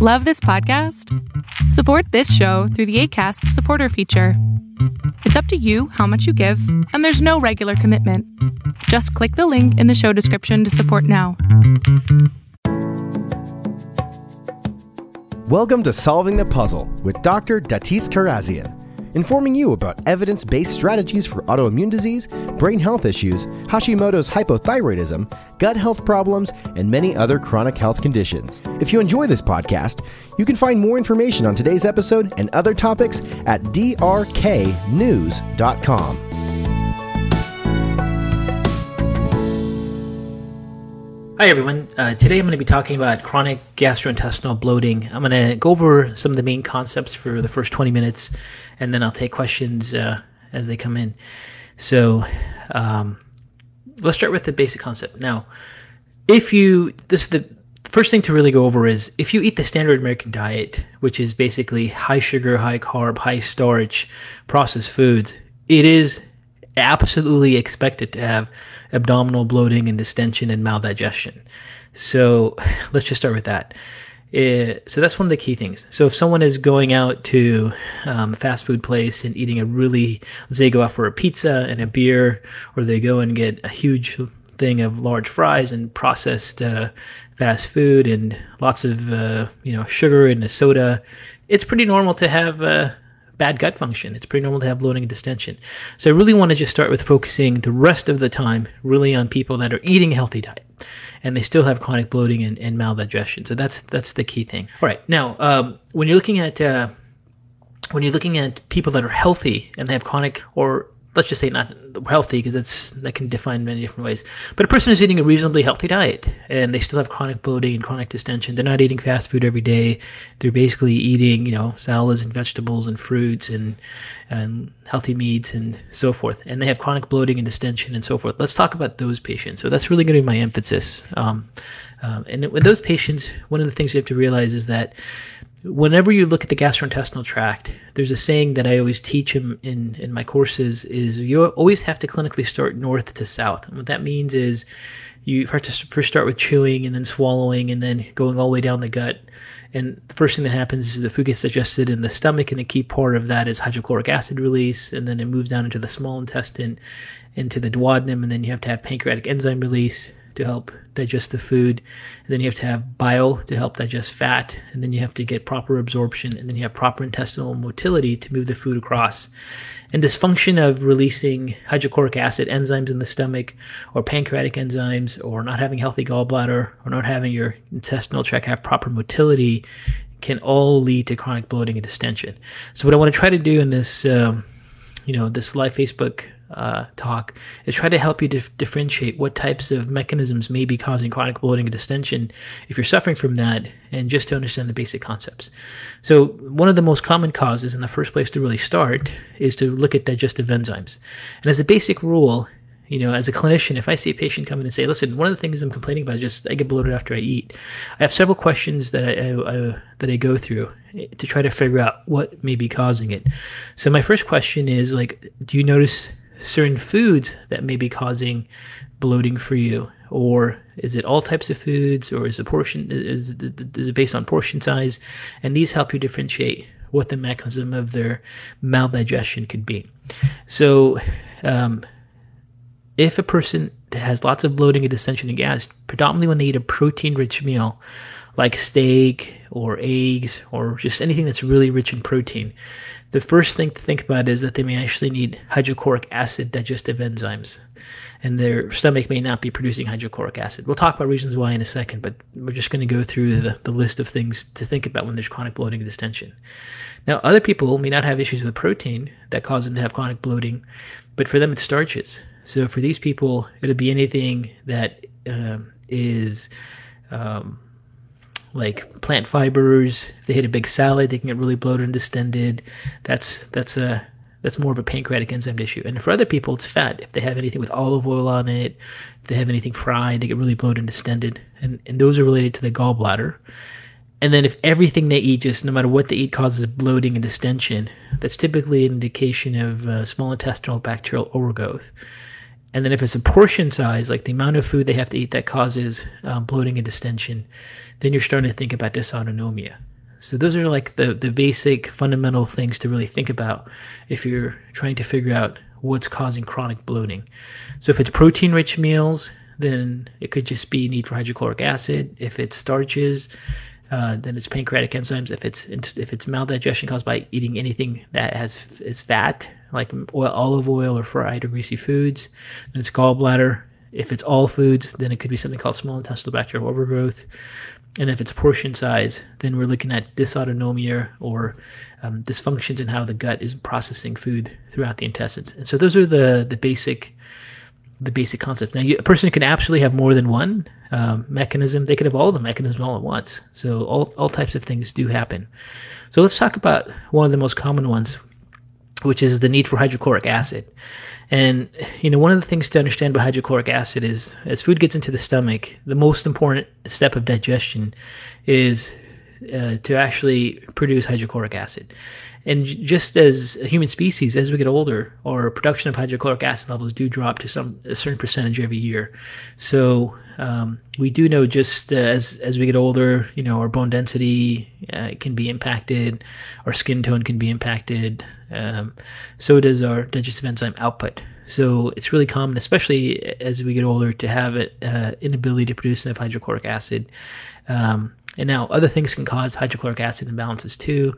Love this podcast? Support this show through the ACAST supporter feature. It's up to you how much you give, and there's no regular commitment. Just click the link in the show description to support now. Welcome to Solving the Puzzle with Dr. Datis Kharrazian, informing you about evidence based strategies for autoimmune disease, brain health issues, Hashimoto's hypothyroidism, gut health problems, and many other chronic health conditions. If you enjoy this podcast, you can find more information on today's episode and other topics at drknews.com. Hi, everyone. Uh, today I'm going to be talking about chronic gastrointestinal bloating. I'm going to go over some of the main concepts for the first 20 minutes, and then I'll take questions uh, as they come in. So, um, let's start with the basic concept. Now, if you, this is the first thing to really go over is if you eat the standard American diet, which is basically high sugar, high carb, high starch, processed foods, it is absolutely expected to have abdominal bloating and distension and maldigestion. So let's just start with that. It, so that's one of the key things. So if someone is going out to um, a fast food place and eating a really, let's say, go out for a pizza and a beer, or they go and get a huge thing of large fries and processed uh, fast food and lots of uh, you know sugar and a soda, it's pretty normal to have uh, bad gut function. It's pretty normal to have bloating and distension. So I really want to just start with focusing the rest of the time really on people that are eating a healthy diet and they still have chronic bloating and, and maldigestion. So that's that's the key thing. All right, now um, when you're looking at uh, when you're looking at people that are healthy and they have chronic or let's just say not healthy because that's that can define many different ways. But a person is eating a reasonably healthy diet and they still have chronic bloating and chronic distension. They're not eating fast food every day. They're basically eating, you know, salads and vegetables and fruits and and healthy meats and so forth. And they have chronic bloating and distension and so forth. Let's talk about those patients. So that's really going to be my emphasis. Um, um, and with those patients, one of the things you have to realize is that whenever you look at the gastrointestinal tract, there's a saying that I always teach them in, in my courses is you always have to clinically start north to south. And what that means is you have to first start with chewing and then swallowing and then going all the way down the gut. And the first thing that happens is the food gets digested in the stomach, and a key part of that is hydrochloric acid release, and then it moves down into the small intestine, into the duodenum, and then you have to have pancreatic enzyme release, to help digest the food. And then you have to have bile to help digest fat. And then you have to get proper absorption. And then you have proper intestinal motility to move the food across. And this function of releasing hydrochloric acid enzymes in the stomach, or pancreatic enzymes, or not having healthy gallbladder, or not having your intestinal tract have proper motility, can all lead to chronic bloating and distension. So what I want to try to do in this, um, you know, this live Facebook uh, talk is try to help you dif- differentiate what types of mechanisms may be causing chronic bloating and distension if you're suffering from that, and just to understand the basic concepts. So, one of the most common causes, and the first place to really start, is to look at digestive enzymes. And as a basic rule, you know, as a clinician, if I see a patient come in and say, "Listen, one of the things I'm complaining about is just I get bloated after I eat," I have several questions that I, I, I, that I go through to try to figure out what may be causing it. So my first question is like, do you notice certain foods that may be causing bloating for you? Or is it all types of foods? Or is it portion is, is it based on portion size? And these help you differentiate what the mechanism of their maldigestion could be. So um, if a person has lots of bloating and distension and gas predominantly when they eat a protein rich meal like steak or eggs or just anything that's really rich in protein the first thing to think about is that they may actually need hydrochloric acid digestive enzymes, and their stomach may not be producing hydrochloric acid. We'll talk about reasons why in a second, but we're just going to go through the, the list of things to think about when there's chronic bloating and distension. Now, other people may not have issues with protein that cause them to have chronic bloating, but for them it's starches. So for these people, it'll be anything that um, is um, like plant fibers. If they hit a big salad, they can get really bloated and distended. That's that's a that's more of a pancreatic enzyme issue. And for other people, it's fat. If they have anything with olive oil on it, if they have anything fried, they get really bloated and distended. And and those are related to the gallbladder. And then if everything they eat, just no matter what they eat, causes bloating and distension, that's typically an indication of uh, small intestinal bacterial overgrowth. And then if it's a portion size, like the amount of food they have to eat that causes um, bloating and distension, then you're starting to think about dysautonomia. So those are like the the basic fundamental things to really think about if you're trying to figure out what's causing chronic bloating. So if it's protein rich meals, then it could just be need for hydrochloric acid. If it's starches, uh, then it's pancreatic enzymes. If it's if it's maldigestion caused by eating anything that has is fat, like oil, olive oil or fried or greasy foods, then it's gallbladder. If it's all foods, then it could be something called small intestinal bacterial overgrowth. And if it's portion size, then we're looking at dysautonomia or um, dysfunctions in how the gut is processing food throughout the intestines. And so those are the the basic the basic concept. Now, you, a person can absolutely have more than one um, mechanism. They could have all the mechanism all at once. So all, all types of things do happen. So let's talk about one of the most common ones, which is the need for hydrochloric acid. And you know, one of the things to understand about hydrochloric acid is as food gets into the stomach, the most important step of digestion is uh, to actually produce hydrochloric acid. And just as a human species, as we get older, our production of hydrochloric acid levels do drop to some a certain percentage every year. So um, we do know just uh, as as we get older, you know, our bone density uh, can be impacted, our skin tone can be impacted. Um, so does our digestive enzyme output. So it's really common, especially as we get older, to have an uh, inability to produce enough hydrochloric acid. Um, and now other things can cause hydrochloric acid imbalances too.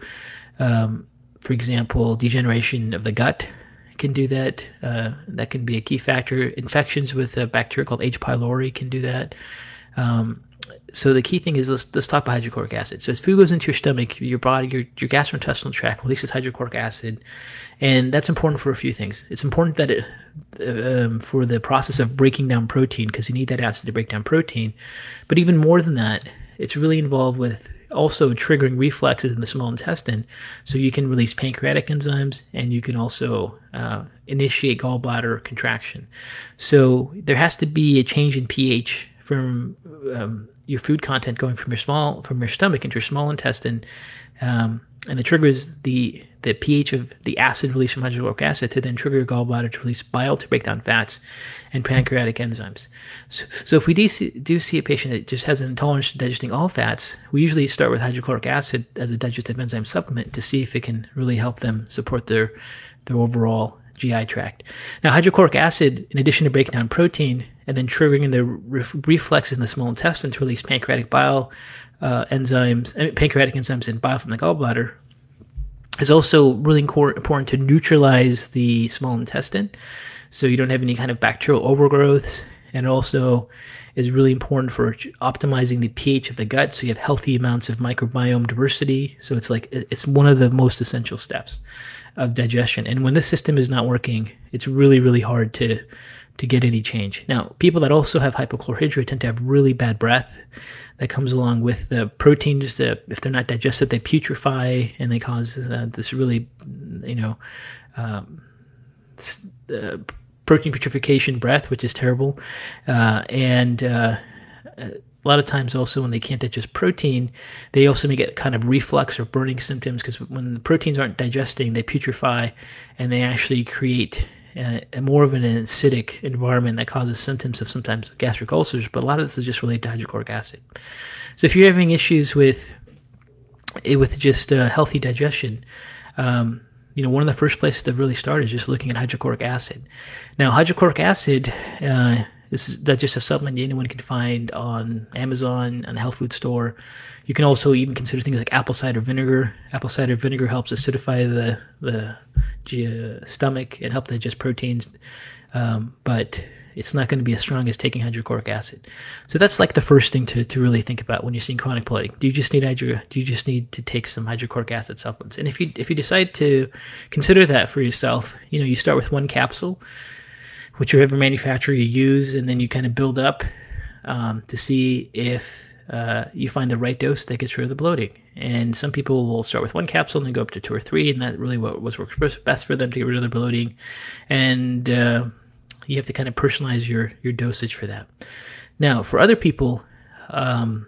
Um, for example, degeneration of the gut can do that. Uh, that can be a key factor. Infections with a bacteria called H. pylori can do that. Um, so the key thing is let's, let's talk about hydrochloric acid. So as food goes into your stomach, your body, your, your gastrointestinal tract releases hydrochloric acid, and that's important for a few things. It's important that it um, for the process of breaking down protein because you need that acid to break down protein. But even more than that, it's really involved with also triggering reflexes in the small intestine. So you can release pancreatic enzymes and you can also uh, initiate gallbladder contraction. So there has to be a change in pH from um, your food content going from your small from your stomach into your small intestine um, and the trigger is the the pH of the acid released from hydrochloric acid to then trigger your gallbladder to release bile to break down fats and pancreatic enzymes. So, so if we do see, do see a patient that just has an intolerance to digesting all fats, we usually start with hydrochloric acid as a digestive enzyme supplement to see if it can really help them support their their overall GI tract. Now, hydrochloric acid, in addition to breaking down protein and then triggering the re- reflexes in the small intestine to release pancreatic bile uh, enzymes, pancreatic enzymes and bile from the gallbladder, is also really important to neutralize the small intestine. So you don't have any kind of bacterial overgrowths. And also is really important for optimizing the pH of the gut. So you have healthy amounts of microbiome diversity. So it's like it's one of the most essential steps of digestion. And when this system is not working it's really really hard to to get any change. Now people that also have hypochlorhydria tend to have really bad breath that comes along with the proteins that if they're not digested they putrefy and they cause uh, this really you know um, uh, protein putrefaction breath which is terrible. Uh, and uh, a lot of times also when they can't digest protein they also may get kind of reflux or burning symptoms because when the proteins aren't digesting they putrefy and they actually create a more of an acidic environment that causes symptoms of sometimes gastric ulcers, but a lot of this is just related to hydrochloric acid. So if you're having issues with eh, with just uh, healthy digestion, um, you know, one of the first places to really start is just looking at hydrochloric acid. Now, hydrochloric acid uh, this is that's just a supplement anyone can find on Amazon, on a health food store. You can also even consider things like apple cider vinegar. Apple cider vinegar helps acidify the the stomach and help digest proteins, um, but it's not going to be as strong as taking hydrochloric acid. So that's like the first thing to, to really think about when you're seeing chronic bloating. Do you just need hydro? Do you just need to take some hydrochloric acid supplements? And if you if you decide to consider that for yourself, you know you start with one capsule whichever manufacturer you use, and then you kind of build up um, to see if uh, you find the right dose that gets rid of the bloating. And some people will start with one capsule and then go up to two or three, and that really what was works best for them to get rid of the bloating. And uh, you have to kind of personalize your your dosage for that. Now, for other people, um,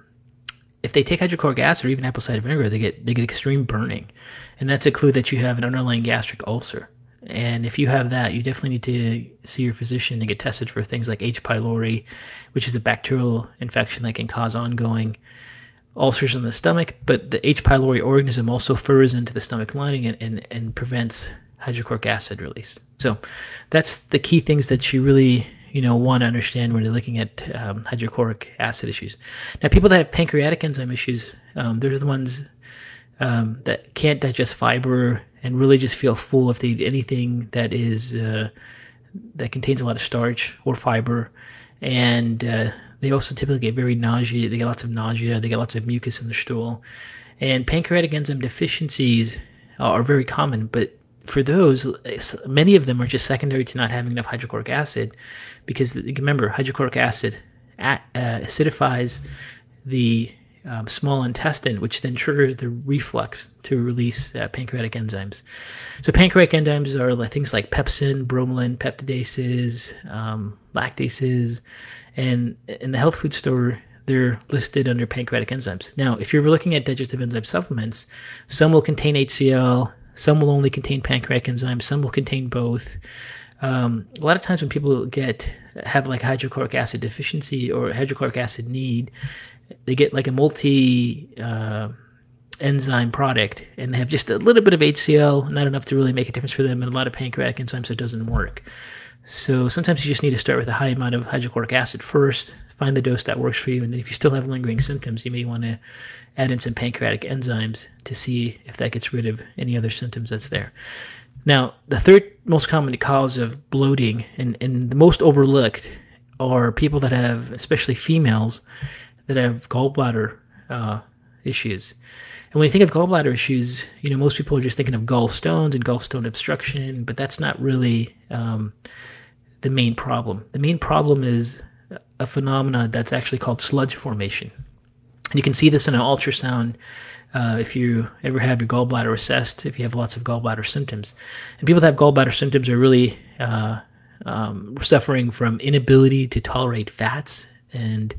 if they take hydrochloric acid or even apple cider vinegar, they get they get extreme burning, and that's a clue that you have an underlying gastric ulcer. And if you have that, you definitely need to see your physician and get tested for things like H. pylori, which is a bacterial infection that can cause ongoing ulcers in the stomach, but the H. pylori organism also furs into the stomach lining and, and, and prevents hydrochloric acid release. So that's the key things that you really you know want to understand when you're looking at um, hydrochloric acid issues. Now, people that have pancreatic enzyme issues, um, they're the ones um, that can't digest fiber and really just feel full if they eat anything that is uh, that contains a lot of starch or fiber, and uh, they also typically get very nausea. They get lots of nausea. They get lots of mucus in the stool, and pancreatic enzyme deficiencies are very common. But for those, many of them are just secondary to not having enough hydrochloric acid, because remember, hydrochloric acid uh, acidifies the um, small intestine, which then triggers the reflux to release uh, pancreatic enzymes. So pancreatic enzymes are things like pepsin, bromelain, peptidases, um, lactases, and in the health food store, they're listed under pancreatic enzymes. Now, if you're looking at digestive enzyme supplements, some will contain HCl, some will only contain pancreatic enzymes, some will contain both. Um, a lot of times when people get have like hydrochloric acid deficiency or hydrochloric acid need, they get like a multi uh, enzyme product and they have just a little bit of HCl, not enough to really make a difference for them, and a lot of pancreatic enzymes, so it doesn't work. So sometimes you just need to start with a high amount of hydrochloric acid first, find the dose that works for you, and then if you still have lingering symptoms, you may want to add in some pancreatic enzymes to see if that gets rid of any other symptoms that's there. Now, the third most common cause of bloating and, and the most overlooked are people that have, especially females, that have gallbladder uh, issues. And when you think of gallbladder issues, you know, most people are just thinking of gallstones and gallstone obstruction, but that's not really um, the main problem. The main problem is a phenomena that's actually called sludge formation. And you can see this in an ultrasound uh, if you ever have your gallbladder assessed, if you have lots of gallbladder symptoms. And people that have gallbladder symptoms are really uh, um, suffering from inability to tolerate fats and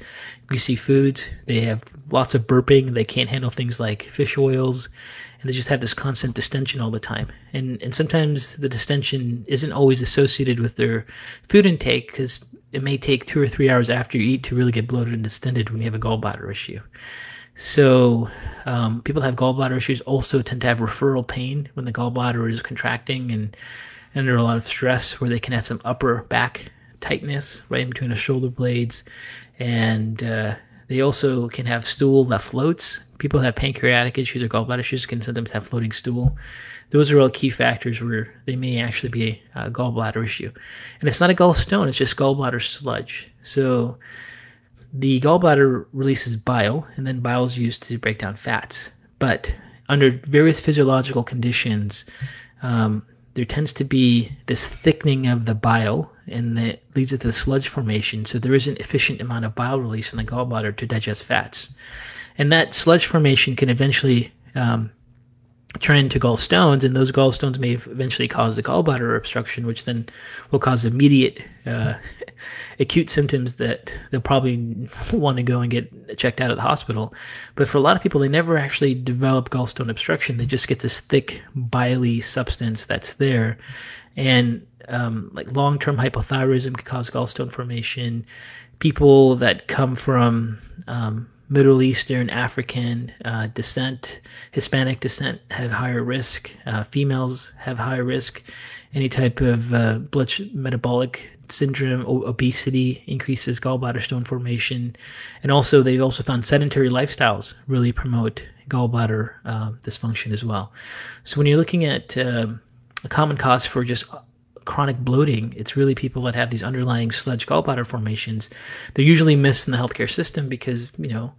greasy foods. They have lots of burping. They can't handle things like fish oils, and they just have this constant distension all the time. And and sometimes the distension isn't always associated with their food intake because it may take two or three hours after you eat to really get bloated and distended when you have a gallbladder issue. So, um, people have gallbladder issues also tend to have referral pain when the gallbladder is contracting and under a lot of stress, where they can have some upper back tightness right in between the shoulder blades and uh, they also can have stool that floats. People that have pancreatic issues or gallbladder issues can sometimes have floating stool. Those are all key factors where they may actually be a gallbladder issue. And it's not a gallstone, it's just gallbladder sludge. So the gallbladder releases bile, and then bile is used to break down fats. But under various physiological conditions, um, there tends to be this thickening of the bile and that leads to the sludge formation. So there is an efficient amount of bile release in the gallbladder to digest fats. And that sludge formation can eventually um, turn into gallstones, and those gallstones may eventually cause the gallbladder obstruction, which then will cause immediate uh, acute symptoms that they'll probably want to go and get checked out at the hospital. But for a lot of people, they never actually develop gallstone obstruction. They just get this thick, biley substance that's there. And um, like long-term hypothyroidism can cause gallstone formation. People that come from um, Middle Eastern, African uh, descent, Hispanic descent have higher risk. Uh, females have higher risk. Any type of uh, blood metabolic syndrome, obesity increases gallbladder stone formation, and also they've also found sedentary lifestyles really promote gallbladder uh, dysfunction as well. So when you're looking at um, a common cause for just chronic bloating, it's really people that have these underlying sludge gallbladder formations. They're usually missed in the healthcare system because, you know,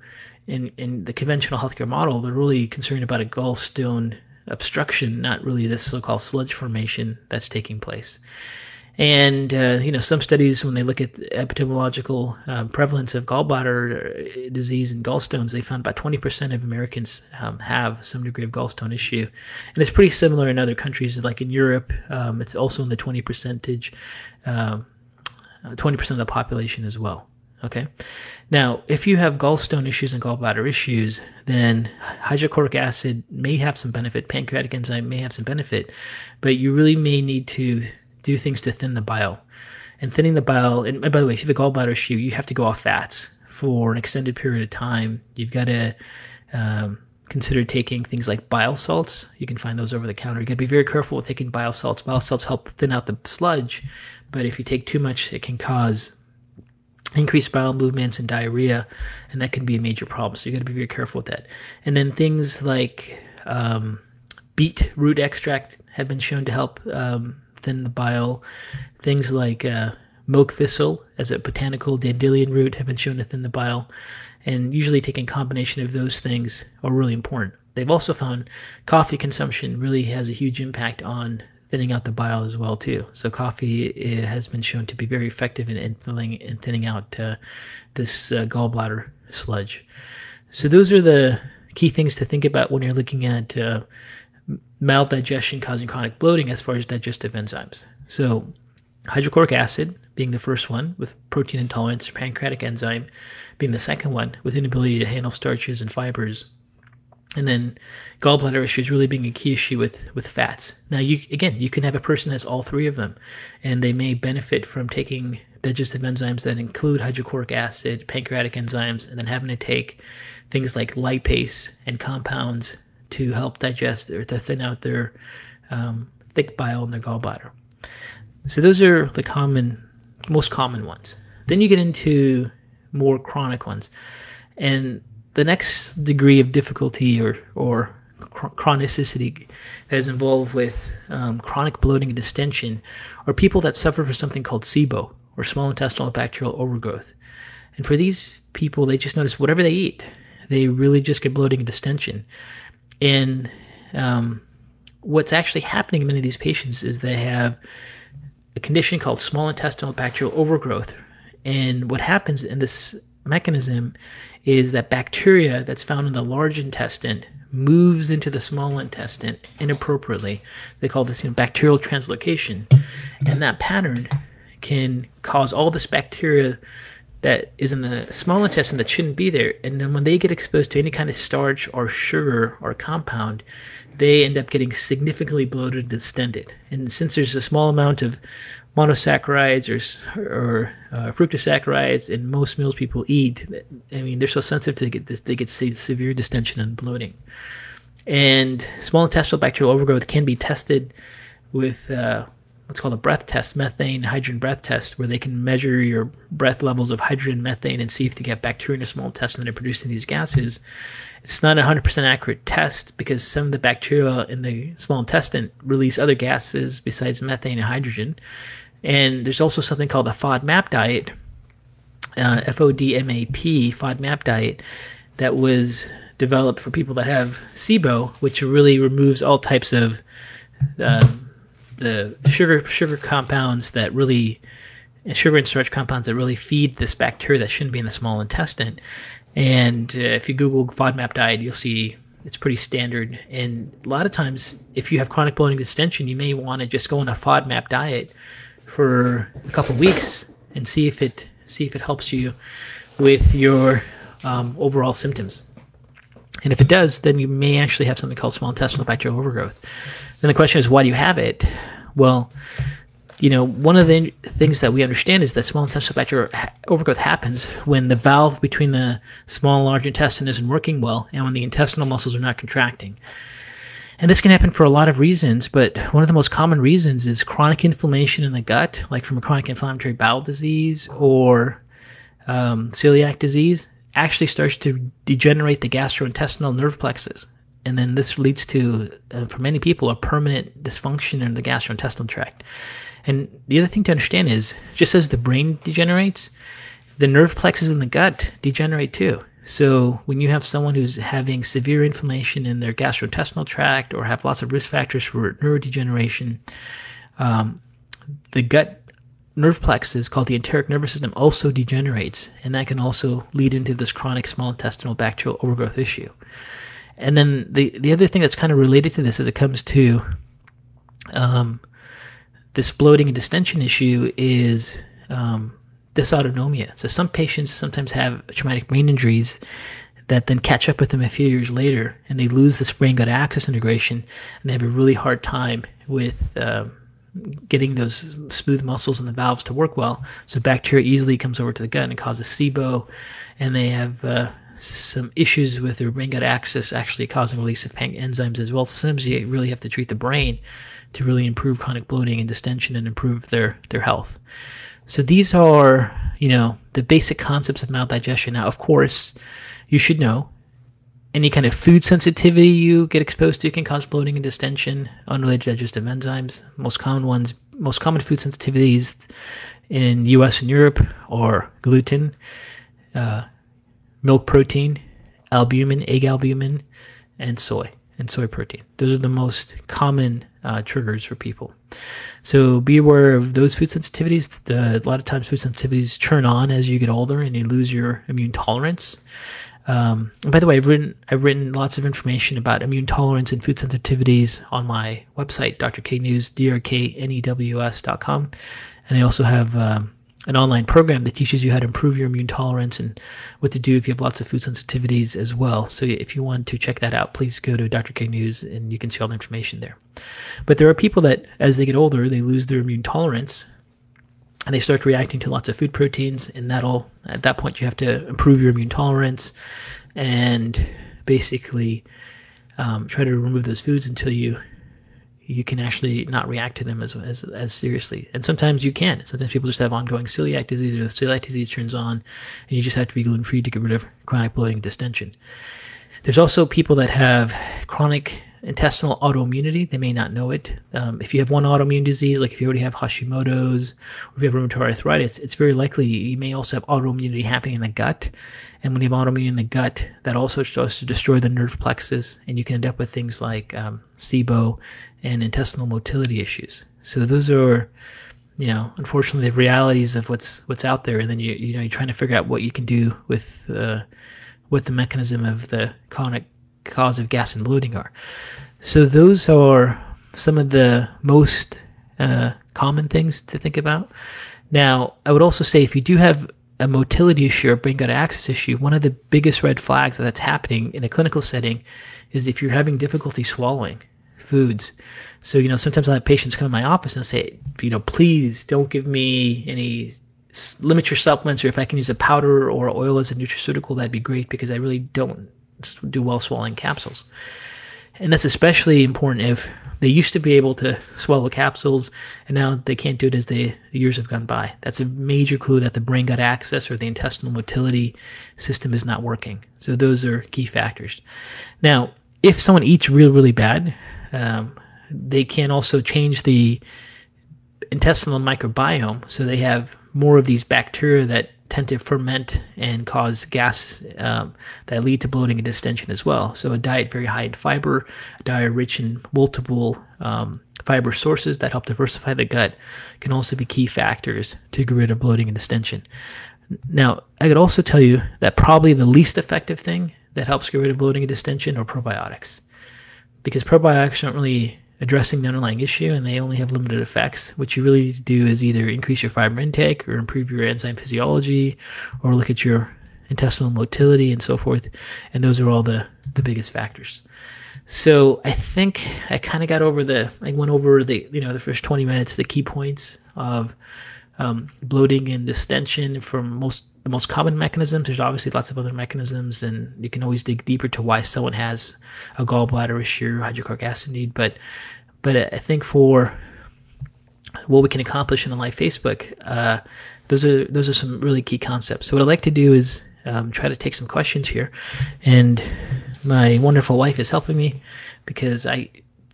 in, in the conventional healthcare model, they're really concerned about a gallstone obstruction, not really this so-called sludge formation that's taking place. And uh, you know, some studies when they look at the epidemiological uh, prevalence of gallbladder uh, disease and gallstones, they found about 20% of Americans um, have some degree of gallstone issue, and it's pretty similar in other countries. Like in Europe, um, it's also in the 20 percentage, 20% uh, of the population as well. Okay. Now, if you have gallstone issues and gallbladder issues, then hydrochloric acid may have some benefit, pancreatic enzyme may have some benefit, but you really may need to do things to thin the bile. And thinning the bile, and by the way, if you have a gallbladder issue, you have to go off fats for an extended period of time, you've got to um, consider taking things like bile salts. You can find those over the counter. You got to be very careful with taking bile salts. Bile salts help thin out the sludge, but if you take too much, it can cause increased bowel movements and diarrhea, and that can be a major problem. So you got to be very careful with that. And then things like um, beet root extract have been shown to help um, thin the bile. Things like uh, milk thistle as a botanical dandelion root have been shown to thin the bile. And usually taking combination of those things are really important. They've also found coffee consumption really has a huge impact on thinning out the bile as well too. So coffee eh, has been shown to be very effective in, in thinning in thinning out uh, this uh, gallbladder sludge. So those are the key things to think about when you're looking at uh, maldigestion causing chronic bloating as far as digestive enzymes. So hydrochloric acid being the first one with protein intolerance, pancreatic enzyme being the second one with inability to handle starches and fibers and then gallbladder issues really being a key issue with with fats now you again you can have a person that has all three of them and they may benefit from taking digestive enzymes that include hydrochloric acid pancreatic enzymes and then having to take things like lipase and compounds to help digest or to thin out their um, thick bile in their gallbladder so those are the common most common ones then you get into more chronic ones and the next degree of difficulty or or chronicity that is involved with um, chronic bloating and distension are people that suffer from something called SIBO or small intestinal bacterial overgrowth. And for these people, they just notice whatever they eat, they really just get bloating and distension. And um, what's actually happening in many of these patients is they have a condition called small intestinal bacterial overgrowth. And what happens in this mechanism is that bacteria that's found in the large intestine moves into the small intestine inappropriately. They call this you know, bacterial translocation. And that pattern can cause all this bacteria that is in the small intestine that shouldn't be there. And then when they get exposed to any kind of starch or sugar or compound, they end up getting significantly bloated and distended. And since there's a small amount of monosaccharides or or uh, fructosaccharides in most meals people eat. I mean, they're so sensitive to get this, they get severe distension and bloating. And small intestinal bacterial overgrowth can be tested with uh, what's called a breath test, methane hydrogen breath test, where they can measure your breath levels of hydrogen methane and see if you get bacteria in your small intestine that are producing these gases. It's not a 100% accurate test because some of the bacteria in the small intestine release other gases besides methane and hydrogen. And there's also something called the FODMAP diet, uh, F-O-D-M-A-P, FODMAP diet, that was developed for people that have SIBO, which really removes all types of uh, the sugar sugar compounds that really sugar and starch compounds that really feed this bacteria that shouldn't be in the small intestine. And uh, if you Google FODMAP diet, you'll see it's pretty standard. And a lot of times, if you have chronic bloating distension, you may want to just go on a FODMAP diet for a couple weeks and see if it see if it helps you with your um, overall symptoms. And if it does, then you may actually have something called small intestinal bacterial overgrowth. Then the question is, why do you have it? Well, you know, one of the things that we understand is that small intestinal bacterial overgrowth happens when the valve between the small and large intestine isn't working well and when the intestinal muscles are not contracting. And this can happen for a lot of reasons, but one of the most common reasons is chronic inflammation in the gut, like from a chronic inflammatory bowel disease or um, celiac disease, actually starts to degenerate the gastrointestinal nerve plexus. And then this leads to, uh, for many people, a permanent dysfunction in the gastrointestinal tract. And the other thing to understand is just as the brain degenerates, the nerve plexus in the gut degenerate too. So when you have someone who's having severe inflammation in their gastrointestinal tract or have lots of risk factors for neurodegeneration, um, the gut nerve plexus called the enteric nervous system also degenerates, and that can also lead into this chronic small intestinal bacterial overgrowth issue. And then the the other thing that's kind of related to this as it comes to um, this bloating and distension issue is um, dysautonomia. So some patients sometimes have traumatic brain injuries that then catch up with them a few years later, and they lose this brain gut axis integration, and they have a really hard time with uh, getting those smooth muscles and the valves to work well. So bacteria easily comes over to the gut and causes SIBO, and they have uh, some issues with their brain gut axis actually causing release of enzymes as well. So sometimes you really have to treat the brain to really improve chronic bloating and distension and improve their their health. So these are, you know, the basic concepts of maldigestion. Now, of course, you should know any kind of food sensitivity you get exposed to can cause bloating and distension, unrelated digestive enzymes. Most common ones, most common food sensitivities in U.S. and Europe are gluten, uh, milk protein, albumin, egg albumin, and soy and soy protein. Those are the most common uh, triggers for people. So be aware of those food sensitivities. The, a lot of times, food sensitivities turn on as you get older and you lose your immune tolerance. Um, and by the way, I've written I've written lots of information about immune tolerance and food sensitivities on my website, Dr. K News, drknews.com, and I also have um, an online program that teaches you how to improve your immune tolerance and what to do if you have lots of food sensitivities as well. So if you want to check that out, please go to Dr. K News and you can see all the information there. But there are people that, as they get older, they lose their immune tolerance and they start reacting to lots of food proteins and that'll at that point you have to improve your immune tolerance and basically um, try to remove those foods until you you can actually not react to them as, as as seriously. And sometimes you can. Sometimes people just have ongoing celiac disease or the celiac disease turns on and you just have to be gluten free to get rid of chronic bloating distension. There's also people that have chronic intestinal autoimmunity. They may not know it. Um, if you have one autoimmune disease, like if you already have Hashimoto's or if you have rheumatoid arthritis, it's very likely you may also have autoimmunity happening in the gut. And when you have autoimmunity in the gut, that also starts to destroy the nerve plexus, and you can end up with things like um, SIBO and intestinal motility issues. So those are, you know, unfortunately the realities of what's what's out there, and then you you know you're trying to figure out what you can do with uh, what the mechanism of the chronic cause of gas and bloating are. So those are some of the most uh, common things to think about. Now, I would also say if you do have a motility issue or brain gut axis issue, one of the biggest red flags that that's happening in a clinical setting is if you're having difficulty swallowing foods. So, you know, sometimes I have patients come in my office and say, you know, please don't give me any limit your supplements or if I can use a powder or oil as a nutraceutical, that'd be great because I really don't do well swallowing capsules. And that's especially important if they used to be able to swallow capsules and now they can't do it as the years have gone by. That's a major clue that the brain gut axis or the intestinal motility system is not working. So those are key factors. Now, if someone eats really, really bad, um, they can also change the intestinal microbiome so they have more of these bacteria that tend to ferment and cause gas um, that lead to bloating and distension as well. So a diet very high in fiber, a diet rich in multiple um, fiber sources that help diversify the gut can also be key factors to get rid of bloating and distension. Now, I could also tell you that probably the least effective thing that helps get rid of bloating and distension are probiotics. Because probiotics don't really addressing the underlying issue and they only have limited effects. What you really need to do is either increase your fiber intake or improve your enzyme physiology or look at your intestinal motility and so forth. And those are all the, the biggest factors. So I think I kind of got over the, I went over the, you know, the first 20 minutes, the key points of um, bloating and distension from most the most common mechanisms. There's obviously lots of other mechanisms, and you can always dig deeper to why someone has a gallbladder issue, hydrochloric acid need. But but I think for what we can accomplish in a live Facebook, uh, those are those are some really key concepts. So what I'd like to do is um, try to take some questions here, and my wonderful wife is helping me because I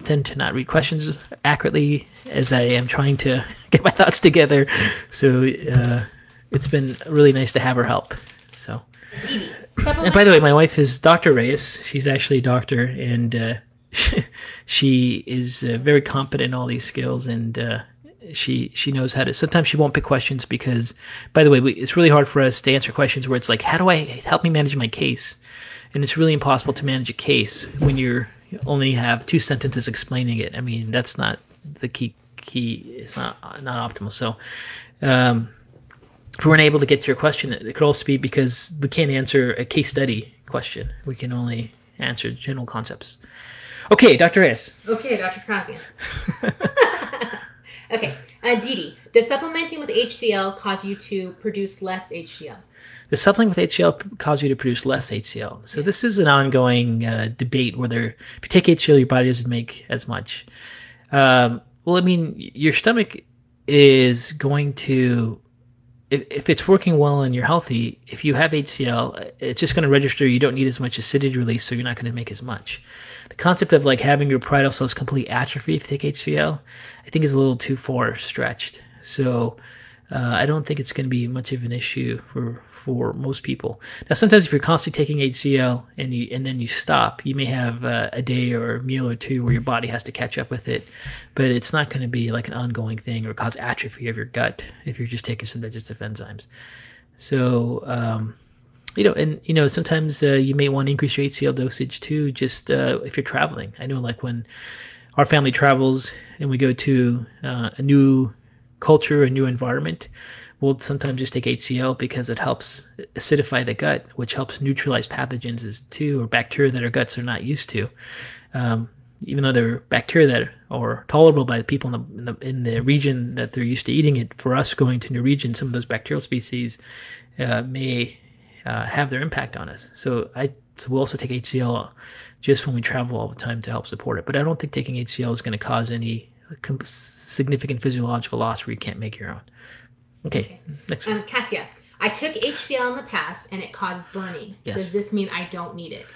tend to not read questions accurately as I am trying to get my thoughts together. So uh, it's been really nice to have her help. So, and by the way, my wife is Dr. Reyes. She's actually a doctor, and uh, she is uh, very competent in all these skills, and uh, she she knows how to. Sometimes she won't pick questions because, by the way, we, it's really hard for us to answer questions where it's like, "How do I help me manage my case?" And it's really impossible to manage a case when you're you only have two sentences explaining it. I mean, that's not the key key. It's not not optimal. So. Um, if we weren't able to get to your question, it could also be because we can't answer a case study question. We can only answer general concepts. Okay, Dr. S. Okay, Dr. Kharrazian. Okay, uh, Didi, does supplementing with HCl cause you to produce less HCl? The supplementing with HCl cause you to produce less HCl. So this is an ongoing uh, debate whether if you take HCl, your body doesn't make as much. Um, well, I mean, your stomach is going to if, if it's working well and you're healthy, if you have HCl, it's just going to register. You don't need as much acidity release, so you're not going to make as much. The concept of like having your parietal cells completely atrophy if you take HCl, I think is a little too far stretched. So uh, I don't think it's going to be much of an issue for for most people. Now, sometimes if you're constantly taking HCl and you and then you stop, you may have uh, a day or a meal or two where your body has to catch up with it, but it's not going to be like an ongoing thing or cause atrophy of your gut if you're just taking some digestive enzymes. So. Um, you know, and you know, sometimes uh, you may want to increase your HCl dosage too, just uh, if you're traveling. I know, like when our family travels and we go to uh, a new culture, a new environment, we'll sometimes just take HCl because it helps acidify the gut, which helps neutralize pathogens as too, or bacteria that our guts are not used to. Um, even though they're bacteria that are tolerable by the people in the, in the, in the region that they're used to eating it, for us going to new regions, some of those bacterial species uh, may uh, have their impact on us. So I so we'll also take HCl just when we travel all the time to help support it. But I don't think taking HCl is going to cause any significant physiological loss where you can't make your own. Okay, next one. Um, Katia, I took HCl in the past and it caused burning. Yes. Does this mean I don't need it?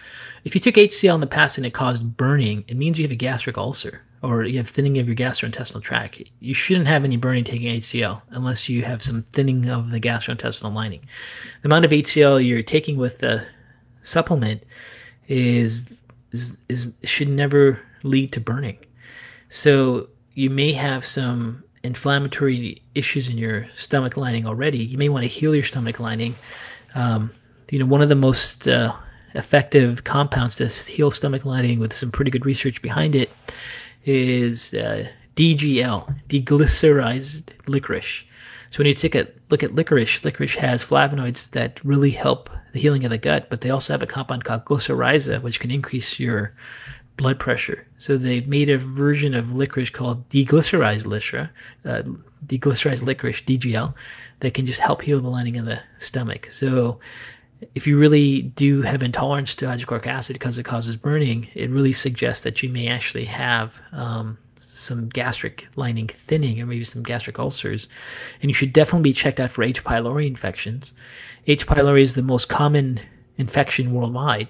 If you took HCl in the past and it caused burning, it means you have a gastric ulcer or you have thinning of your gastrointestinal tract. You shouldn't have any burning taking HCl unless you have some thinning of the gastrointestinal lining. The amount of HCl you're taking with the supplement is is, is should never lead to burning. So you may have some inflammatory issues in your stomach lining already, you may want to heal your stomach lining. Um, you know, one of the most uh, effective compounds to heal stomach lining with some pretty good research behind it is uh, DGL, deglycerized licorice. So when you take a look at licorice, licorice has flavonoids that really help the healing of the gut, but they also have a compound called glycyrrhiza, which can increase your blood pressure. So they made a version of licorice called deglycerized licorice, uh, deglycerized licorice (DGL) that can just help heal the lining of the stomach. So if you really do have intolerance to hydrochloric acid because it causes burning, it really suggests that you may actually have um, some gastric lining thinning or maybe some gastric ulcers. And you should definitely be checked out for H. pylori infections. H. pylori is the most common infection worldwide.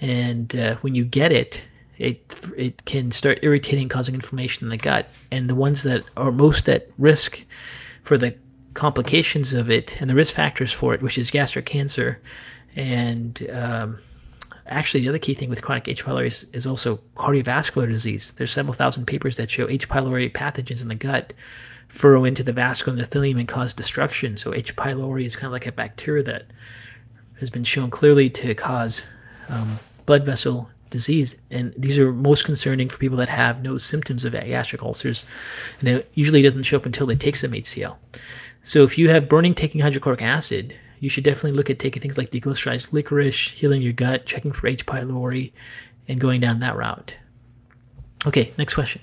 And uh, when you get it, it it can start irritating, causing inflammation in the gut. And the ones that are most at risk for the complications of it and the risk factors for it, which is gastric cancer, and um, actually the other key thing with chronic H. pylori is, is, also cardiovascular disease. There's several thousand papers that show H. pylori pathogens in the gut furrow into the vascular endothelium and cause destruction. So H. pylori is kind of like a bacteria that has been shown clearly to cause um, blood vessel disease. And these are most concerning for people that have no symptoms of gastric ulcers. And it usually doesn't show up until they take some HCl. So if you have burning taking hydrochloric acid, you should definitely look at taking things like deglycerized licorice, healing your gut, checking for H. pylori, and going down that route. Okay, next question.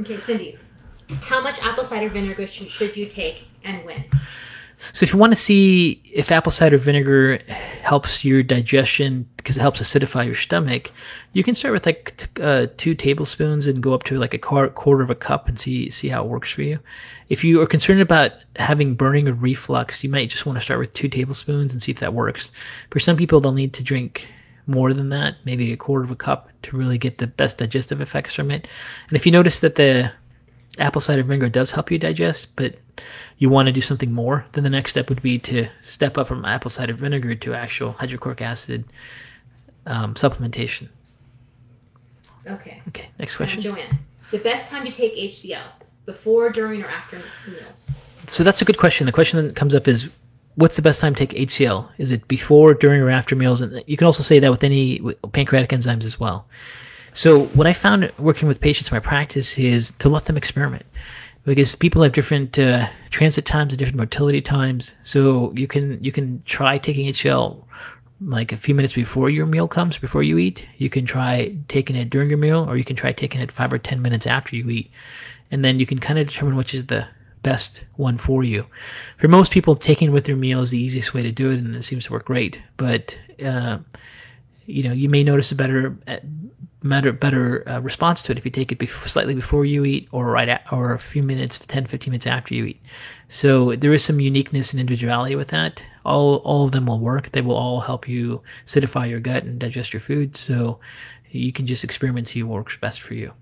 Okay, Cindy, how much apple cider vinegar should you take and when? So if you want to see if apple cider vinegar helps your digestion because it helps acidify your stomach, you can start with like t- uh, two tablespoons and go up to like a quarter of a cup and see see how it works for you. If you are concerned about having burning or reflux, you might just want to start with two tablespoons and see if that works. For some people, they'll need to drink more than that, maybe a quarter of a cup to really get the best digestive effects from it. And if you notice that the apple cider vinegar does help you digest, but you want to do something more, then the next step would be to step up from apple cider vinegar to actual hydrochloric acid um, supplementation. Okay. Okay, next question. Joanne, the best time to take HCl, before, during, or after meals? So that's a good question. The question that comes up is what's the best time to take HCl? Is it before, during, or after meals? And you can also say that with any pancreatic enzymes as well. So what I found working with patients in my practice is to let them experiment because people have different uh, transit times and different motility times. So you can you can try taking HCl like a few minutes before your meal comes, before you eat. You can try taking it during your meal, or you can try taking it five or 10 minutes after you eat. And then you can kind of determine which is the best one for you. For most people, taking with their meal is the easiest way to do it, and it seems to work great. But uh, you know, you may notice a better better better uh, response to it if you take it bef- slightly before you eat or right at, or a few minutes 10 15 minutes after you eat. So there is some uniqueness and individuality with that. All all of them will work. They will all help you acidify your gut and digest your food. So you can just experiment see what works best for you.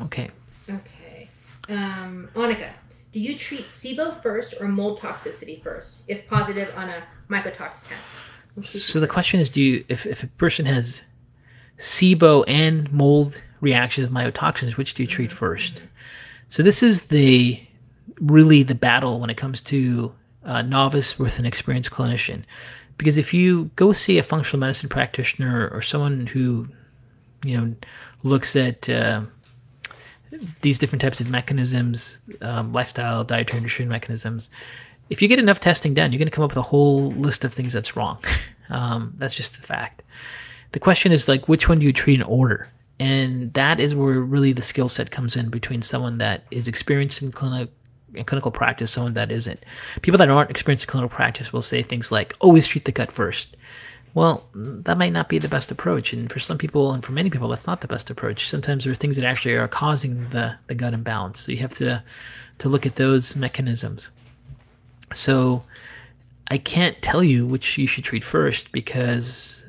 Okay. Okay. Um Monica do you treat SIBO first or mold toxicity first if positive on a mycotox test? So the question is, do you, if, if a person has SIBO and mold reactions mycotoxins, which do you treat first? So this is the really the battle when it comes to a novice with an experienced clinician, because if you go see a functional medicine practitioner or someone who, you know, looks at uh, these different types of mechanisms, um, lifestyle, dietary, nutrition mechanisms, if you get enough testing done, you're going to come up with a whole list of things that's wrong. Um, that's just the fact. The question is like, which one do you treat in order? And that is where really the skill set comes in between someone that is experienced in clinic in clinical practice, someone that isn't. People that aren't experienced in clinical practice will say things like, always treat the gut first. Well, that might not be the best approach. And for some people and for many people, that's not the best approach. Sometimes there are things that actually are causing the, the gut imbalance. So you have to, to look at those mechanisms. So I can't tell you which you should treat first because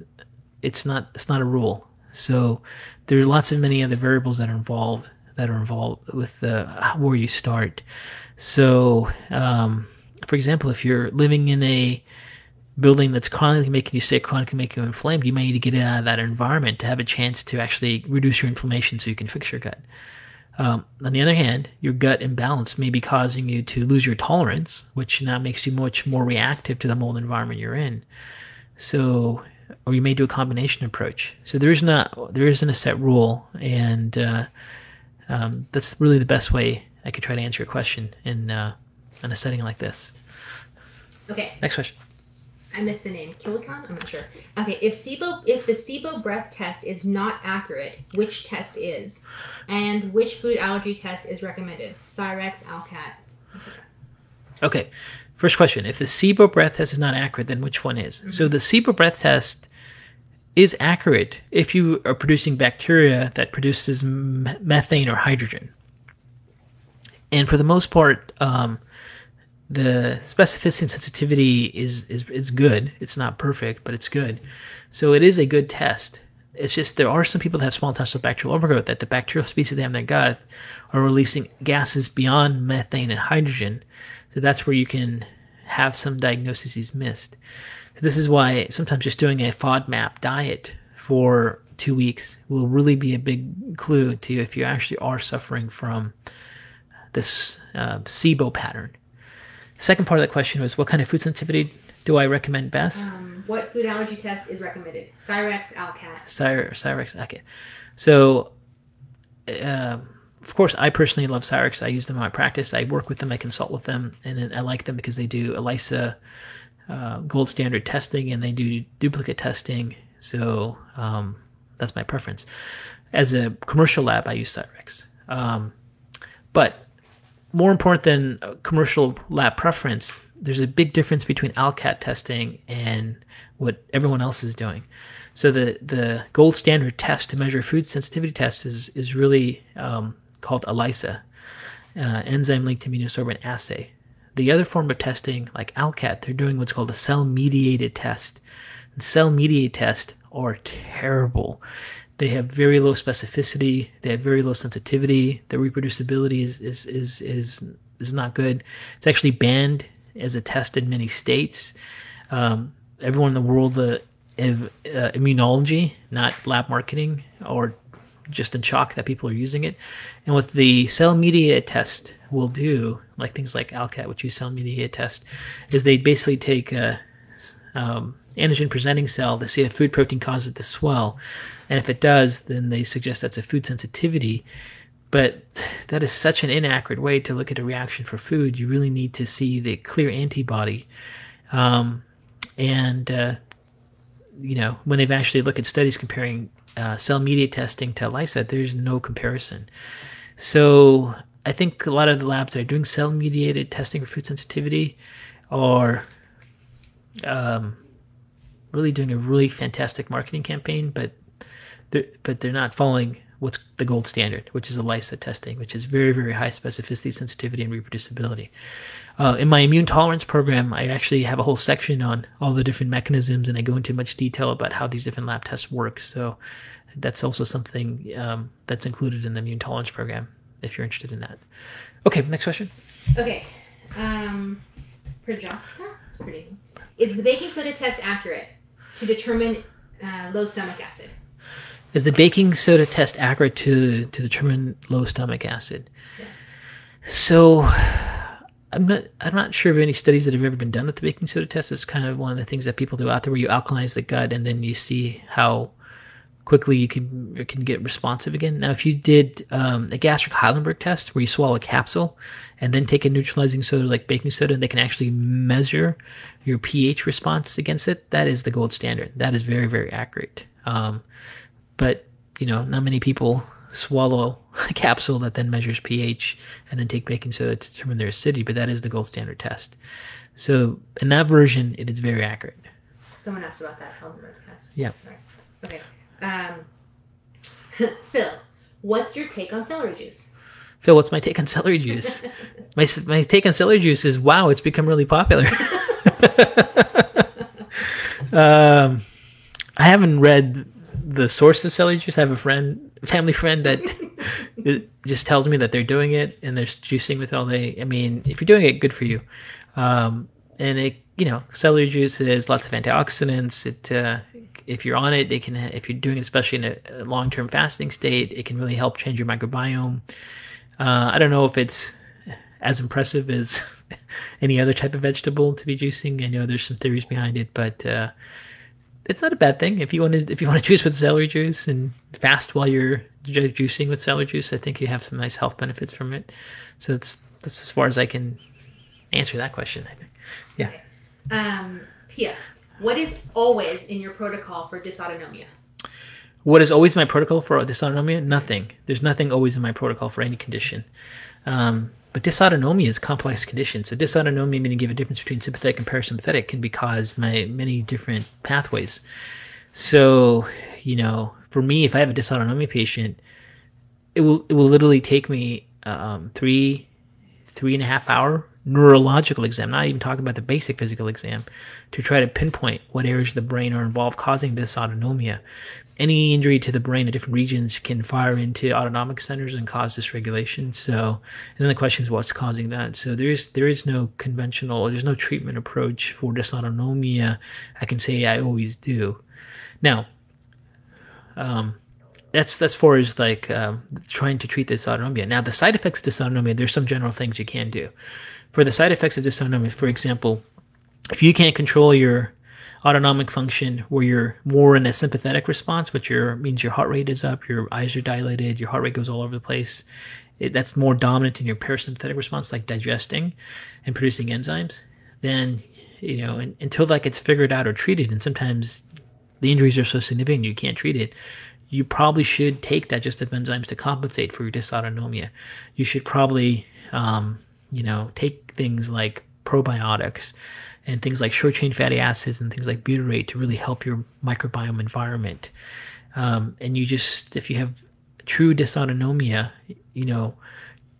it's not it's not a rule. So there's lots of many other variables that are involved that are involved with where you start. So, um, for example, if you're living in a building that's chronically making you sick, chronically making you inflamed, you may need to get out of that environment to have a chance to actually reduce your inflammation so you can fix your gut. Um, on the other hand, your gut imbalance may be causing you to lose your tolerance, which now makes you much more reactive to the mold environment you're in. So, or you may do a combination approach. So there is not there isn't a set rule, and uh, um, that's really the best way I could try to answer your question in uh, in a setting like this. Okay. Next question. I missed the name. Kilicon? I'm not sure. Okay, if SIBO if the SIBO breath test is not accurate, which test is? And which food allergy test is recommended? Cyrex, Alcat. Okay. First question. If the SIBO breath test is not accurate, then which one is? Mm-hmm. So the SIBO breath test is accurate if you are producing bacteria that produces methane or hydrogen. And for the most part, um, the specificity and sensitivity is, is is good. It's not perfect, but it's good. So it is a good test. It's just there are some people that have small intestinal bacterial overgrowth that the bacterial species they have in their gut are releasing gases beyond methane and hydrogen. So that's where you can have some diagnoses missed. So this is why sometimes just doing a FODMAP diet for two weeks will really be a big clue to you if you actually are suffering from this uh, SIBO pattern. The Second part of the question was what kind of food sensitivity do I recommend best? Um, what food allergy test is recommended? Cyrex, Alcat. Cyr- Cyrex, okay. So, uh, of course, I personally love Cyrex. I use them in my practice. I work with them. I consult with them, and I like them because they do ELISA uh, gold standard testing and they do duplicate testing. So um, that's my preference. As a commercial lab, I use Cyrex. Um, but more important than commercial lab preference, there's a big difference between ALCAT testing and what everyone else is doing. So the the gold standard test to measure food sensitivity test is is really um, called ELISA, uh, enzyme linked immunosorbent assay. The other form of testing, like ALCAT, they're doing what's called a cell mediated test. cell mediated tests are terrible. They have very low specificity. They have very low sensitivity. Their reproducibility is is is is, is not good. It's actually banned as a test in many states. Um, everyone in the world uh, of uh, immunology, not lab marketing, or just in shock that people are using it. And what the cell mediated test will do, like things like ALCAT, which use cell mediated test, is they basically take a um, antigen presenting cell to see if food protein causes it to swell. And if it does, then they suggest that's a food sensitivity. But that is such an inaccurate way to look at a reaction for food. You really need to see the clear antibody. Um, and uh, you know, when they've actually looked at studies comparing uh, cell mediated testing to ELISA, there's no comparison. So I think a lot of the labs that are doing cell mediated testing for food sensitivity are um, really doing a really fantastic marketing campaign, but they're, but they're not following what's the gold standard, which is ELISA testing, which is very, very high specificity, sensitivity, and reproducibility. Uh, in my immune tolerance program, I actually have a whole section on all the different mechanisms, and I go into much detail about how these different lab tests work. So that's also something um, that's included in the immune tolerance program if you're interested in that. Okay, next question. Okay. Um, Prajakta? It's pretty. Is the baking soda test accurate to determine uh, low stomach acid? Is the baking soda test accurate to to determine low stomach acid? Yeah. So I'm not I'm not sure of any studies that have ever been done with the baking soda test. It's kind of one of the things that people do out there where you alkalize the gut and then you see how quickly you can you can get responsive again. Now, if you did um, a gastric Heidelberg test where you swallow a capsule and then take a neutralizing soda like baking soda, and they can actually measure your pH response against it, that is the gold standard. That is very very accurate. Um, but you know, not many people swallow a capsule that then measures pH and then take baking soda to determine their acidity, but that is the gold standard test. So in that version, it is very accurate. Someone asked about that Heidelberg test. Yeah. Right. Okay. Um, Phil, what's your take on celery juice? Phil, what's my take on celery juice? my my take on celery juice is wow, it's become really popular. um, I haven't read the source of celery juice. I have a friend, family friend that just tells me that they're doing it and they're juicing with all they. I mean, if you're doing it, good for you. Um, and it, you know, celery juice has lots of antioxidants. It, uh, if you're on it, it can. If you're doing it, especially in a, a long-term fasting state, it can really help change your microbiome. Uh, I don't know if it's as impressive as any other type of vegetable to be juicing. I know there's some theories behind it, but uh, it's not a bad thing if you want to if you want to juice with celery juice and fast while you're ju- juicing with celery juice. I think you have some nice health benefits from it. So that's that's as far as I can answer that question. I think. Yeah. Um, Pia, what is always in your protocol for dysautonomia? What is always my protocol for dysautonomia? Nothing. There's nothing always in my protocol for any condition. Um, but dysautonomia is a complex condition. So dysautonomia, meaning give a difference between sympathetic and parasympathetic, can be caused by many different pathways. So, you know, for me, if I have a dysautonomia patient, it will it will literally take me um, three three and a half hour neurological exam, not even talking about the basic physical exam, to try to pinpoint what areas of the brain are involved causing dysautonomia. Any injury to the brain at different regions can fire into autonomic centers and cause dysregulation. So, and then the question is what's causing that. So there is there is no conventional, there's no treatment approach for dysautonomia. I can say I always do. Now, um, that's that's far as like um, trying to treat dysautonomia. Now, the side effects of dysautonomia, there's some general things you can do. For the side effects of dysautonomia, for example, if you can't control your autonomic function where you're more in a sympathetic response, which your means your heart rate is up, your eyes are dilated, your heart rate goes all over the place. It, that's more dominant in your parasympathetic response, like digesting and producing enzymes. Then, you know, and, until that gets figured out or treated, and sometimes the injuries are so significant you can't treat it, you probably should take digestive enzymes to compensate for your dysautonomia. You should probably, um, you know, take things like probiotics and things like short chain fatty acids and things like butyrate to really help your microbiome environment. Um, and you just, if you have true dysautonomia, you know,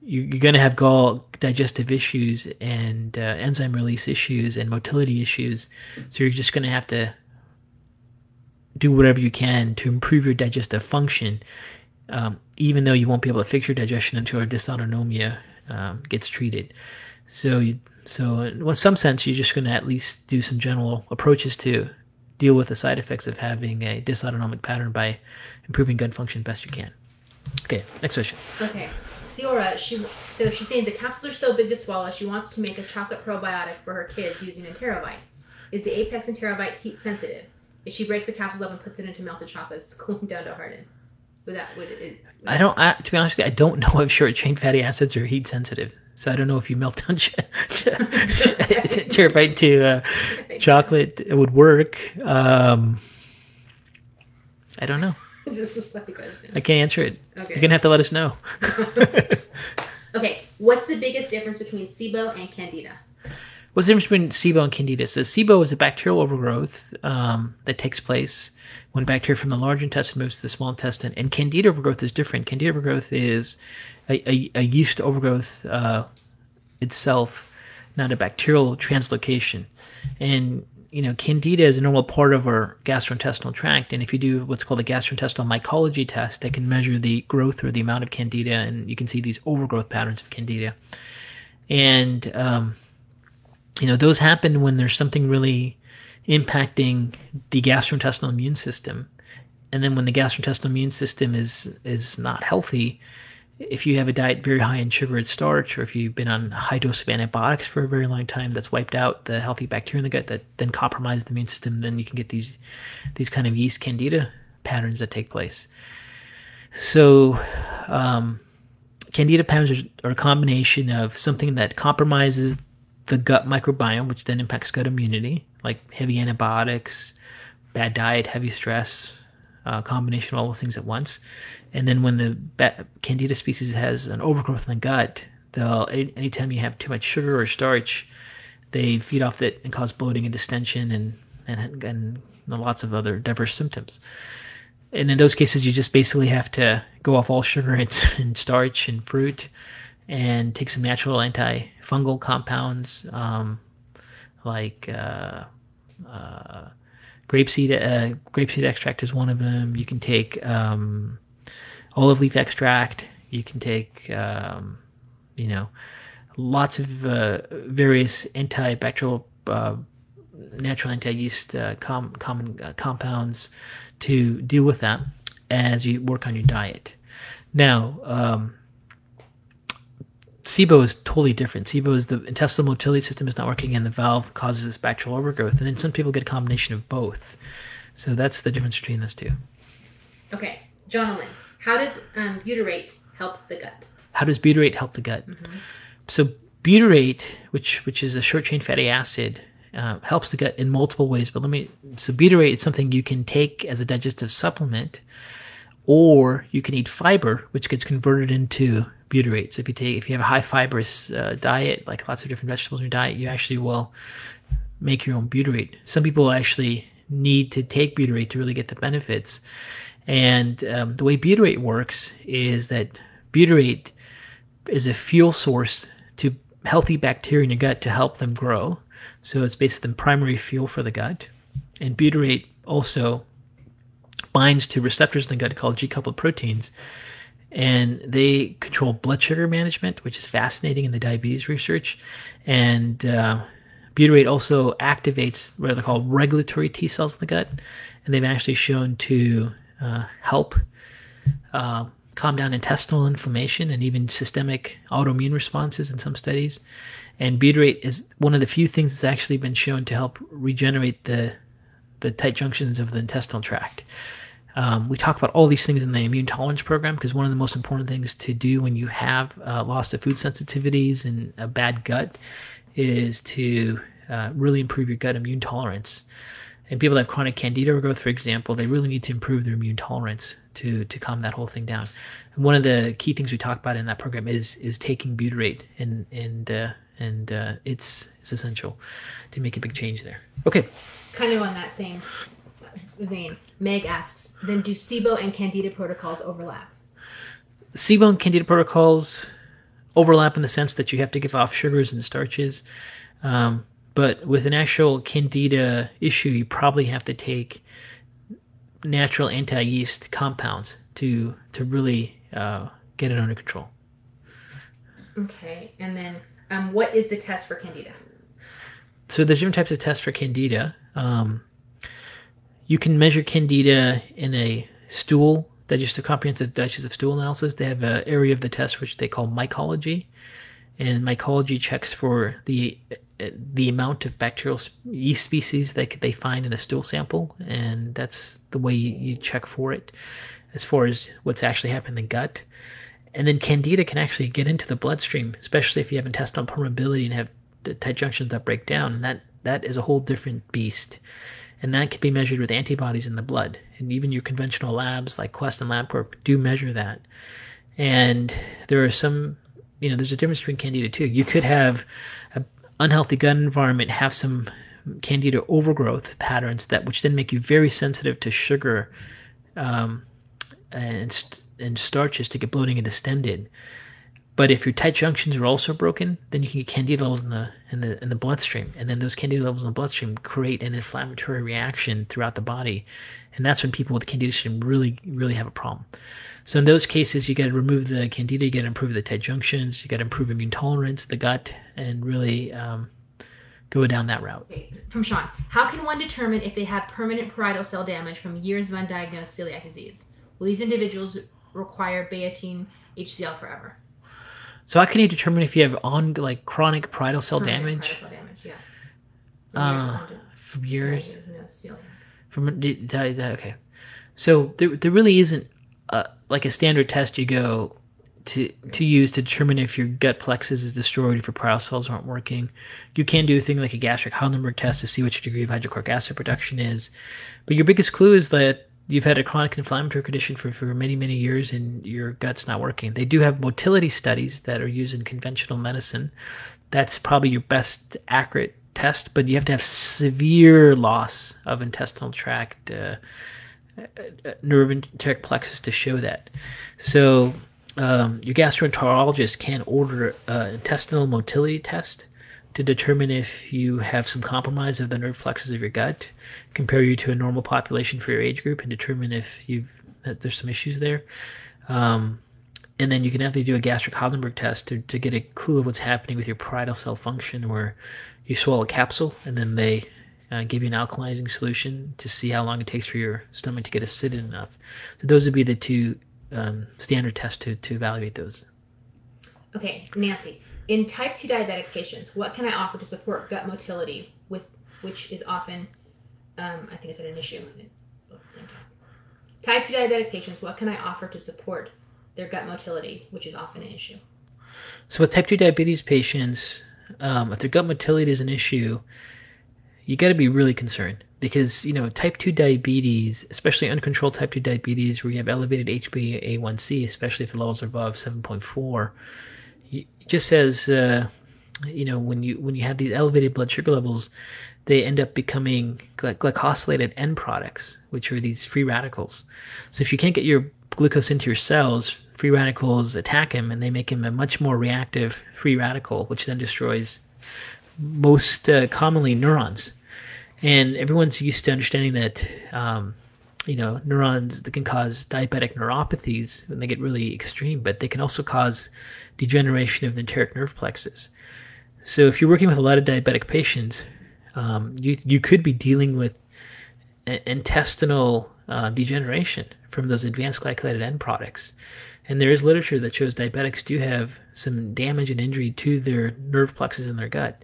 you, are going to have gall digestive issues and uh, enzyme release issues and motility issues. So you're just going to have to do whatever you can to improve your digestive function, um, even though you won't be able to fix your digestion until your dysautonomia um, gets treated. So, you, so in some sense, you're just going to at least do some general approaches to deal with the side effects of having a dysautonomic pattern by improving gut function best you can. Okay, next question. Okay, Ciora, she so she's saying the capsules are so big to swallow. She wants to make a chocolate probiotic for her kids using Enterovite. Is the Apex Enterovite heat sensitive? If she breaks the capsules up and puts it into melted chocolate, it's cooling down to harden. Would that would it? it would I don't. I, to be honest, with you, I don't know if short chain fatty acids are heat sensitive. So I don't know if you melt down Enterovite to uh, chocolate, it would work. Um, I don't know. this is a question. I can't answer it. Okay. You're gonna have to let us know. Okay, what's the biggest difference between SIBO and Candida? What's the difference between SIBO and Candida? So SIBO is a bacterial overgrowth um, that takes place when bacteria from the large intestine moves to the small intestine, and Candida overgrowth is different. Candida overgrowth is a, a, a yeast overgrowth uh, itself, not a bacterial translocation. And you know, Candida is a normal part of our gastrointestinal tract, and if you do what's called a gastrointestinal mycology test, that can measure the growth or the amount of Candida, and you can see these overgrowth patterns of Candida. And um, you know, those happen when there's something really impacting the gastrointestinal immune system. And then when the gastrointestinal immune system is is not healthy, if you have a diet very high in sugar and starch, or if you've been on a high dose of antibiotics for a very long time, that's wiped out the healthy bacteria in the gut that then compromise the immune system, then you can get these these kind of yeast candida patterns that take place. So, um, candida patterns are, are a combination of something that compromises the gut microbiome, which then impacts gut immunity, like heavy antibiotics, bad diet, heavy stress, uh, combination of all those things at once. And then when the candida species has an overgrowth in the gut, they'll anytime you have too much sugar or starch, they feed off it and cause bloating and distension and and and lots of other diverse symptoms. And in those cases, you just basically have to go off all sugar and, and starch and fruit, and take some natural antifungal compounds um, like uh, uh, grapeseed. Uh, grapeseed extract is one of them. You can take um, olive leaf extract. You can take, um, you know, lots of uh, various antibacterial, uh, natural anti-yeast uh, com- common compounds to deal with that as you work on your diet. Now, um, SIBO is totally different. SIBO is the intestinal motility system is not working, and the valve causes this bacterial overgrowth. And then some people get a combination of both. So that's the difference between those two. Okay, Jonathan, how does um, butyrate help the gut? How does butyrate help the gut? So butyrate, which which is a short chain fatty acid, uh, helps the gut in multiple ways. But let me so butyrate is something you can take as a digestive supplement, or you can eat fiber, which gets converted into butyrate. So if you take if you have a high fibrous uh, diet, like lots of different vegetables in your diet, you actually will make your own butyrate. Some people actually need to take butyrate to really get the benefits. And um, the way butyrate works is that butyrate is a fuel source to healthy bacteria in your gut to help them grow. So it's basically the primary fuel for the gut. And butyrate also binds to receptors in the gut called G coupled proteins. And they control blood sugar management, which is fascinating in the diabetes research. And uh, butyrate also activates what are called regulatory T cells in the gut. And they've actually shown to uh, help uh, calm down intestinal inflammation and even systemic autoimmune responses in some studies. And butyrate is one of the few things that's actually been shown to help regenerate the the tight junctions of the intestinal tract. Um, we talk about all these things in the immune tolerance program because one of the most important things to do when you have uh, loss of food sensitivities and a bad gut is to uh, really improve your gut immune tolerance. And people that have chronic candida growth, for example, they really need to improve their immune tolerance to to calm that whole thing down. And one of the key things we talk about in that program is is taking butyrate, and and uh, and uh, it's it's essential to make a big change there. Okay, Kind of on that same vein, Meg asks, then do SIBO and Candida protocols overlap? SIBO and candida protocols overlap in the sense that you have to give off sugars and starches. Um, but with an actual candida issue, you probably have to take natural anti-yeast compounds to to really uh, get it under control. Okay, and then um, what is the test for Candida? So there's different types of tests for candida. Um, you can measure candida in a stool digestive comprehensive digestive stool analysis. They have an area of the test which they call mycology, and mycology checks for the the amount of bacterial yeast species that they find in a stool sample, and that's the way you, check for it, as far as what's actually happening in the gut. And then candida can actually get into the bloodstream, especially if you have intestinal permeability and have the tight junctions that break down. And that that is a whole different beast. And that can be measured with antibodies in the blood. And even your conventional labs like Quest and LabCorp do measure that. And there are some, you know, there's a difference between candida too. You could have an unhealthy gut environment have some candida overgrowth patterns that which then make you very sensitive to sugar um, and and starches to get bloating and distended. But if your tight junctions are also broken, then you can get candida levels in the in the in the bloodstream, and then those candida levels in the bloodstream create an inflammatory reaction throughout the body, and that's when people with candida really really have a problem. So in those cases, you got to remove the candida, you got to improve the tight junctions, you got to improve immune tolerance, the gut, and really um, go down that route. From Sean, how can one determine if they have permanent parietal cell damage from years of undiagnosed celiac disease? Will these individuals require Betaine HCl forever? So how can you determine if you have on like chronic parietal cell Permanent damage? Parietal damage, yeah. Uh, Years from years from okay. So there there really isn't uh like a standard test you go to to use to determine if your gut plexus is destroyed, if your parietal cells aren't working. You can do a thing like a gastric Heidelberg test to see what your degree of hydrochloric acid production is. But your biggest clue is that you've had a chronic inflammatory condition for, for many, many years and your gut's not working. They do have motility studies that are used in conventional medicine. That's probably your best accurate test, but you have to have severe loss of intestinal tract uh, uh, nerve enteric plexus to show that. So um, your gastroenterologist can order an intestinal motility test to determine if you have some compromise of the nerve plexus of your gut, compare you to a normal population for your age group, and determine if you've there's some issues there. Um, and then you can have to do a gastric Heidelberg test to, to get a clue of what's happening with your parietal cell function, where you swallow a capsule and then they uh, give you an alkalizing solution to see how long it takes for your stomach to get acidic enough. So those would be the two um, standard tests to, to evaluate those. Okay, Nancy. In type 2 diabetic patients, what can I offer to support gut motility, with which is often, um, I think I said an issue. Type 2 diabetic patients, what can I offer to support their gut motility, which is often an issue? So with type 2 diabetes patients, um, if their gut motility is an issue, you got to be really concerned because you know type 2 diabetes, especially uncontrolled type 2 diabetes, where you have elevated HbA1c, especially if the levels are above 7.4, you- just as uh, you know when you when you have these elevated blood sugar levels, they end up becoming gly- glycosylated end products, which are these free radicals. So if you can't get your glucose into your cells, free radicals attack him and they make him a much more reactive free radical, which then destroys most uh, commonly neurons. And everyone's used to understanding that, um, you know, neurons that can cause diabetic neuropathies when they get really extreme, but they can also cause degeneration of the enteric nerve plexus. So if you're working with a lot of diabetic patients, um, you you could be dealing with i- intestinal uh, degeneration from those advanced glycolated end products. And there is literature that shows diabetics do have some damage and injury to their nerve plexus in their gut.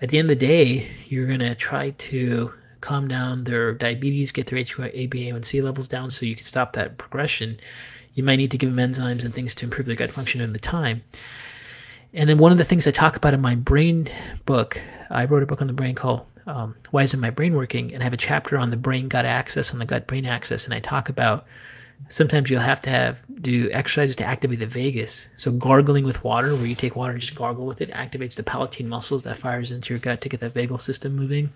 At the end of the day, you're going to try to calm down their diabetes, get their HbA1c levels down so you can stop that progression. You might need to give them enzymes and things to improve their gut function in the time. And then one of the things I talk about in my brain book, I wrote a book on the brain called um, Why Isn't My Brain Working? And I have a chapter on the brain gut axis and the gut brain axis. And I talk about sometimes you'll have to have do exercises to activate the vagus. So gargling with water, where you take water and just gargle with it, activates the palatine muscles that fires into your gut to get that vagal system moving.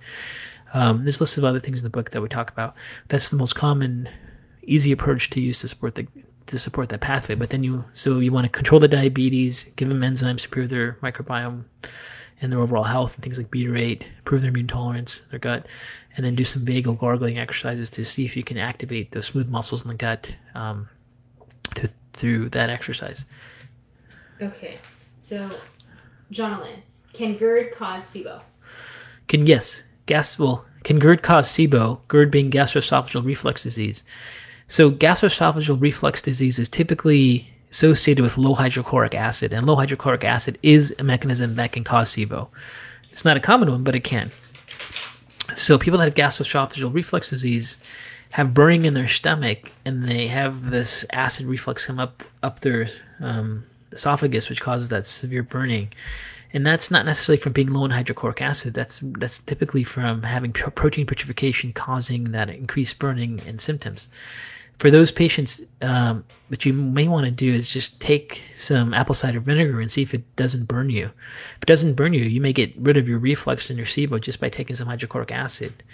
Um, there's lists of other things in the book that we talk about. That's the most common, easy approach to use to support the to support that pathway. But then you so you want to control the diabetes, give them enzymes to improve their microbiome and their overall health and things like butyrate, improve their immune tolerance, their gut, and then do some vagal gargling exercises to see if you can activate those smooth muscles in the gut um, to, through that exercise. Okay, so, Jonathan, can GERD cause SIBO? Can yes, gas well can GERD cause SIBO? GERD being gastroesophageal reflux disease. So gastroesophageal reflux disease is typically associated with low hydrochloric acid, and low hydrochloric acid is a mechanism that can cause SIBO. It's not a common one, but it can. So people that have gastroesophageal reflux disease have burning in their stomach, and they have this acid reflux come up up their um, esophagus, which causes that severe burning. and that's not necessarily from being low in hydrochloric acid. That's that's typically from having protein putrefaction causing that increased burning and symptoms. For those patients, um, what you may want to do is just take some apple cider vinegar and see if it doesn't burn you. If it doesn't burn you, you may get rid of your reflux and your SIBO just by taking some hydrochloric acid.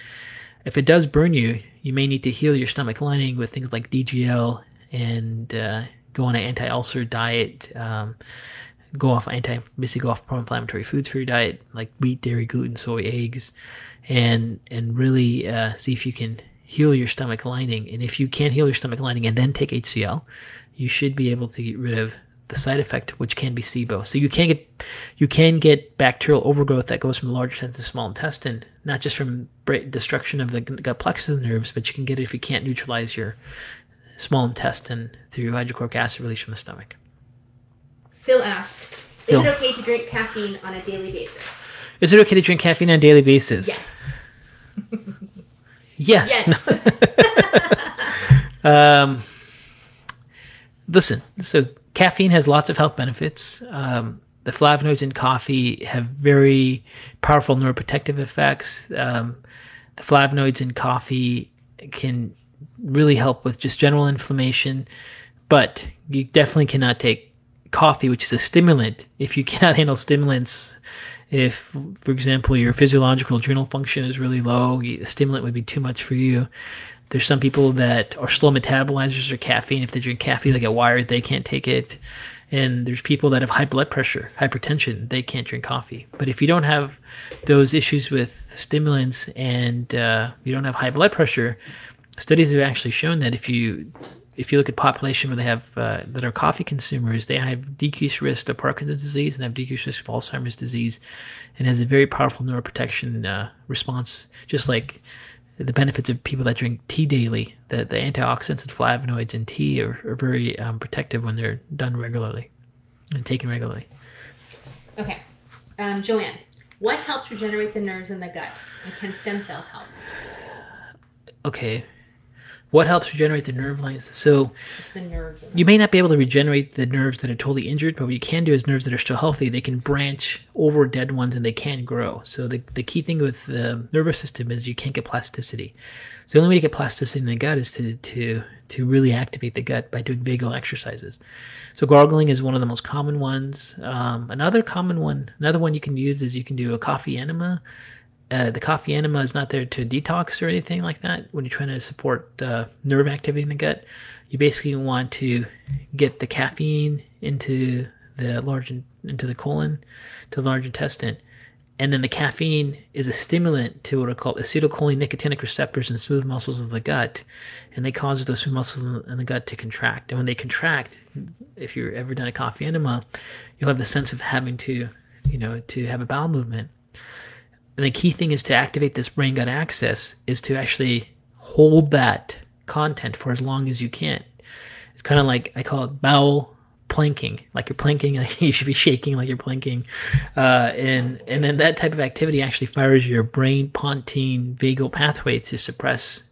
If it does burn you, you may need to heal your stomach lining with things like DGL and uh, go on an anti-ulcer diet. Um, go off anti basically go off pro-inflammatory foods for your diet like wheat, dairy, gluten, soy, eggs, and and really uh, see if you can heal your stomach lining. And if you can't heal your stomach lining and then take HCl, you should be able to get rid of the side effect, which can be SIBO. So you can get you can get bacterial overgrowth that goes from large intestine to small intestine, not just from destruction of the gut plexus and nerves, but you can get it if you can't neutralize your small intestine through hydrochloric acid release from the stomach. Phil asked, "Is Phil. it okay to drink caffeine on a daily basis?" Is it okay to drink caffeine on a daily basis? Yes. Yes. yes. um, listen, so caffeine has lots of health benefits. Um, the flavonoids in coffee have very powerful neuroprotective effects. Um, the flavonoids in coffee can really help with just general inflammation, but you definitely cannot take coffee, which is a stimulant, if you cannot handle stimulants if, for example, your physiological adrenal function is really low, the stimulant would be too much for you. There's some people that are slow metabolizers of caffeine. If they drink caffeine, they get wired. They can't take it. And there's people that have high blood pressure, hypertension. They can't drink coffee. But if you don't have those issues with stimulants and uh, you don't have high blood pressure, studies have actually shown that if you if you look at population where they have uh, that are coffee consumers, they have decreased risk of Parkinson's disease and have decreased risk of Alzheimer's disease, and has a very powerful neuroprotection uh, response. Just like the benefits of people that drink tea daily, the the antioxidants and flavonoids in tea are, are very um, protective when they're done regularly and taken regularly. Okay, um, Joanne, what helps regenerate the nerves in the gut, and can stem cells help? Okay, what helps regenerate the nerve lines? So it's the nerves. You may not be able to regenerate the nerves that are totally injured, but what you can do is nerves that are still healthy, they can branch over dead ones and they can grow. So the, the key thing with the nervous system is you can't get plasticity. So the only way to get plasticity in the gut is to to to really activate the gut by doing vagal exercises. So gargling is one of the most common ones. Um, another common one, another one you can use is you can do a coffee enema uh, the coffee enema is not there to detox or anything like that. When you're trying to support uh, nerve activity in the gut, you basically want to get the caffeine into the large into the colon, to the large intestine, and then the caffeine is a stimulant to what are called acetylcholine nicotinic receptors in the smooth muscles of the gut, and they cause those smooth muscles in the gut to contract. And when they contract, if you've ever done a coffee enema, you'll have the sense of having to, you know, to have a bowel movement and the key thing is to activate this brain gut axis is to actually hold that content for as long as you can. It's kind of like I call it bowel planking, like you're planking, like you should be shaking like you're planking, uh, and and then that type of activity actually fires your brain pontine vagal pathway to suppress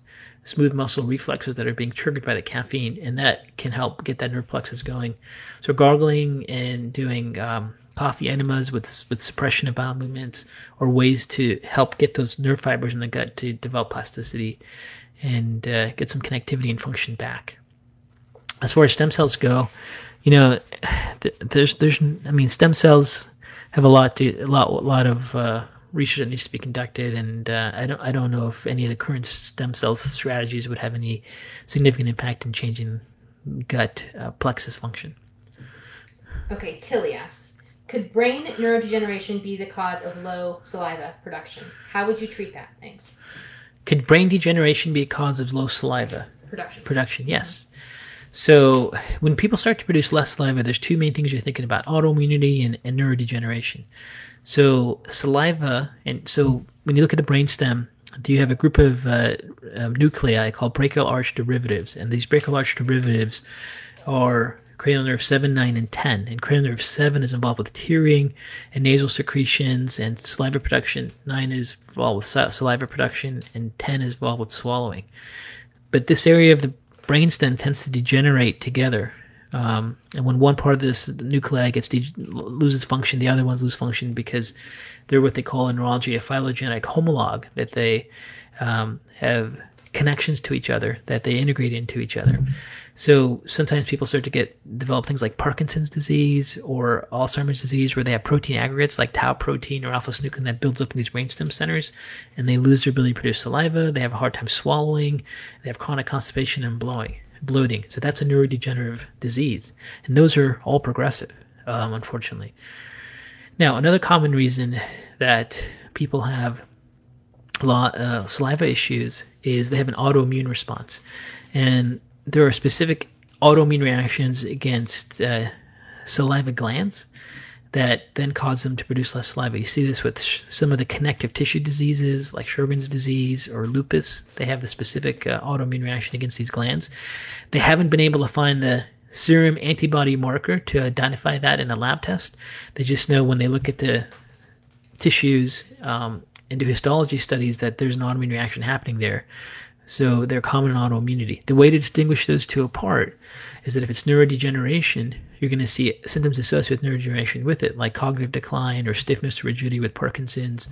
smooth muscle reflexes that are being triggered by the caffeine, and that can help get that nerve plexus going. So gargling and doing um, coffee enemas with with suppression of bowel movements or ways to help get those nerve fibers in the gut to develop plasticity and uh, get some connectivity and function back. As far as stem cells go, you know, there's there's I mean stem cells have a lot to a lot a lot of uh, research that needs to be conducted, and uh, I don't I don't know if any of the current stem cell strategies would have any significant impact in changing gut uh, plexus function. Okay, Tilly asks, could brain neurodegeneration be the cause of low saliva production? How would you treat that? Thanks. Could brain degeneration be a cause of low saliva production? Production, yes. So when people start to produce less saliva, there's two main things you're thinking about: autoimmunity and, and neurodegeneration. So saliva, and so when you look at the brainstem, do you have a group of uh, um, nuclei called branchial arch derivatives, and these branchial arch derivatives are cranial nerve 7, 9, and 10. And cranial nerve 7 is involved with tearing and nasal secretions and saliva production. 9 is involved with saliva production, and 10 is involved with swallowing. But this area of the brainstem tends to degenerate together Um, and when one part of this nuclei gets de- loses function, the other ones lose function because they're what they call in neurology a phylogenetic homolog that they um, have connections to each other that they integrate into each other. So sometimes people start to get develop things like Parkinson's disease or Alzheimer's disease where they have protein aggregates like tau protein or alpha synuclein that builds up in these brainstem centers and they lose their ability to produce saliva, they have a hard time swallowing, they have chronic constipation and blowing, bloating. So that's a neurodegenerative disease. And those are all progressive, um, unfortunately. Now, another common reason that people have uh, saliva issues is they have an autoimmune response. And there are specific autoimmune reactions against uh, saliva glands that then cause them to produce less saliva. You see this with sh- some of the connective tissue diseases like Sjogren's disease or lupus. They have the specific uh, autoimmune reaction against these glands. They haven't been able to find the serum antibody marker to identify that in a lab test. They just know when they look at the tissues um, and do histology studies that there's an autoimmune reaction happening there. So they're common in autoimmunity. The way to distinguish those two apart is that if it's neurodegeneration, you're going to see symptoms associated with neurodegeneration with it, like cognitive decline or stiffness or rigidity with Parkinson's.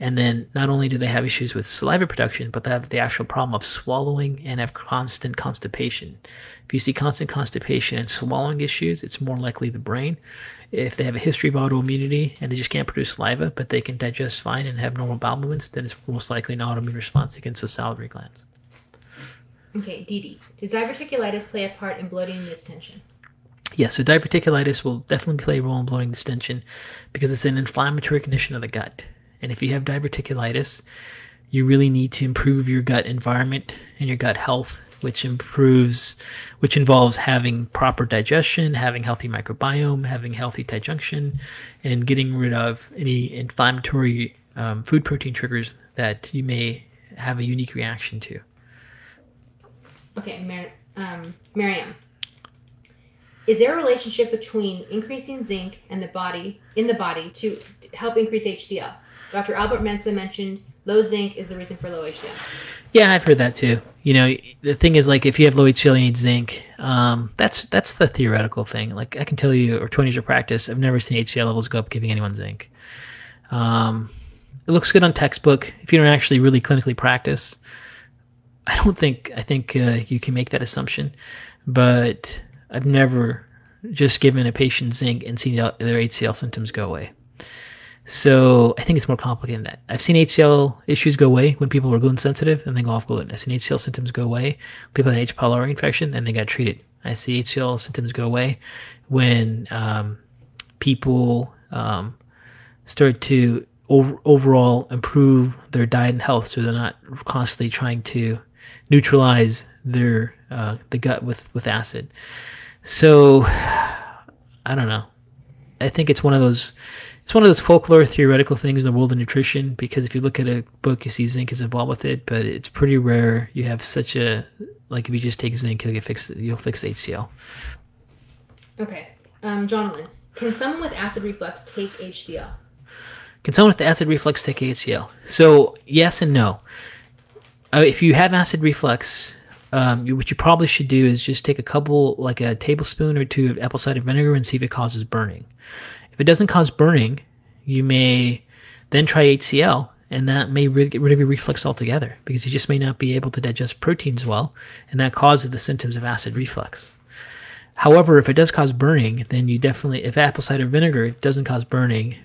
And then not only do they have issues with saliva production, but they have the actual problem of swallowing and have constant constipation. If you see constant constipation and swallowing issues, it's more likely the brain. If they have a history of autoimmunity and they just can't produce saliva, but they can digest fine and have normal bowel movements, then it's most likely an autoimmune response against the salivary glands. Okay, Didi. Does diverticulitis play a part in bloating and distension? Yeah, so diverticulitis will definitely play a role in bloating and distension because it's an inflammatory condition of the gut. And if you have diverticulitis, you really need to improve your gut environment and your gut health, which improves, which involves having proper digestion, having healthy microbiome, having healthy digestion, and getting rid of any inflammatory um, food protein triggers that you may have a unique reaction to. Okay, Mar- um, Miriam. Is there a relationship between increasing zinc and the body in the body to help increase HCl? Dr. Albert Mensah mentioned low zinc is the reason for low HCl. Yeah, I've heard that too. You know, the thing is, like, if you have low HCl, you need zinc. Um, that's that's the theoretical thing. Like, I can tell you, or 20 years of practice, I've never seen HCl levels go up giving anyone zinc. Um, it looks good on textbook. If you don't actually really clinically practice, I don't think I think uh, you can make that assumption. But I've never just given a patient zinc and seen their HCl symptoms go away. So I think it's more complicated than that. I've seen HCl issues go away when people were gluten sensitive and they go off gluten. I've seen HCl symptoms go away. People had H. pylori infection and they got treated. I see HCl symptoms go away when um, people um, start to over, overall improve their diet and health, so they're not constantly trying to neutralize their uh, the gut with with acid. So I don't know. I think it's one of those it's one of those folklore theoretical things in the world of nutrition because if you look at a book you see zinc is involved with it, but it's pretty rare you have such a like if you just take zinc you'll fix you'll fix HCl. Okay. Um, Jonathan, can someone with acid reflux take HCl? Can someone with acid reflux take HCl? So yes and no. Uh, if you have acid reflux, um, you, what you probably should do is just take a couple, like a tablespoon or two of apple cider vinegar and see if it causes burning. If it doesn't cause burning, you may then try HCl, and that may get rid of your reflux altogether because you just may not be able to digest proteins well, and that causes the symptoms of acid reflux. However, if it does cause burning, then you definitely, if apple cider vinegar doesn't cause burning,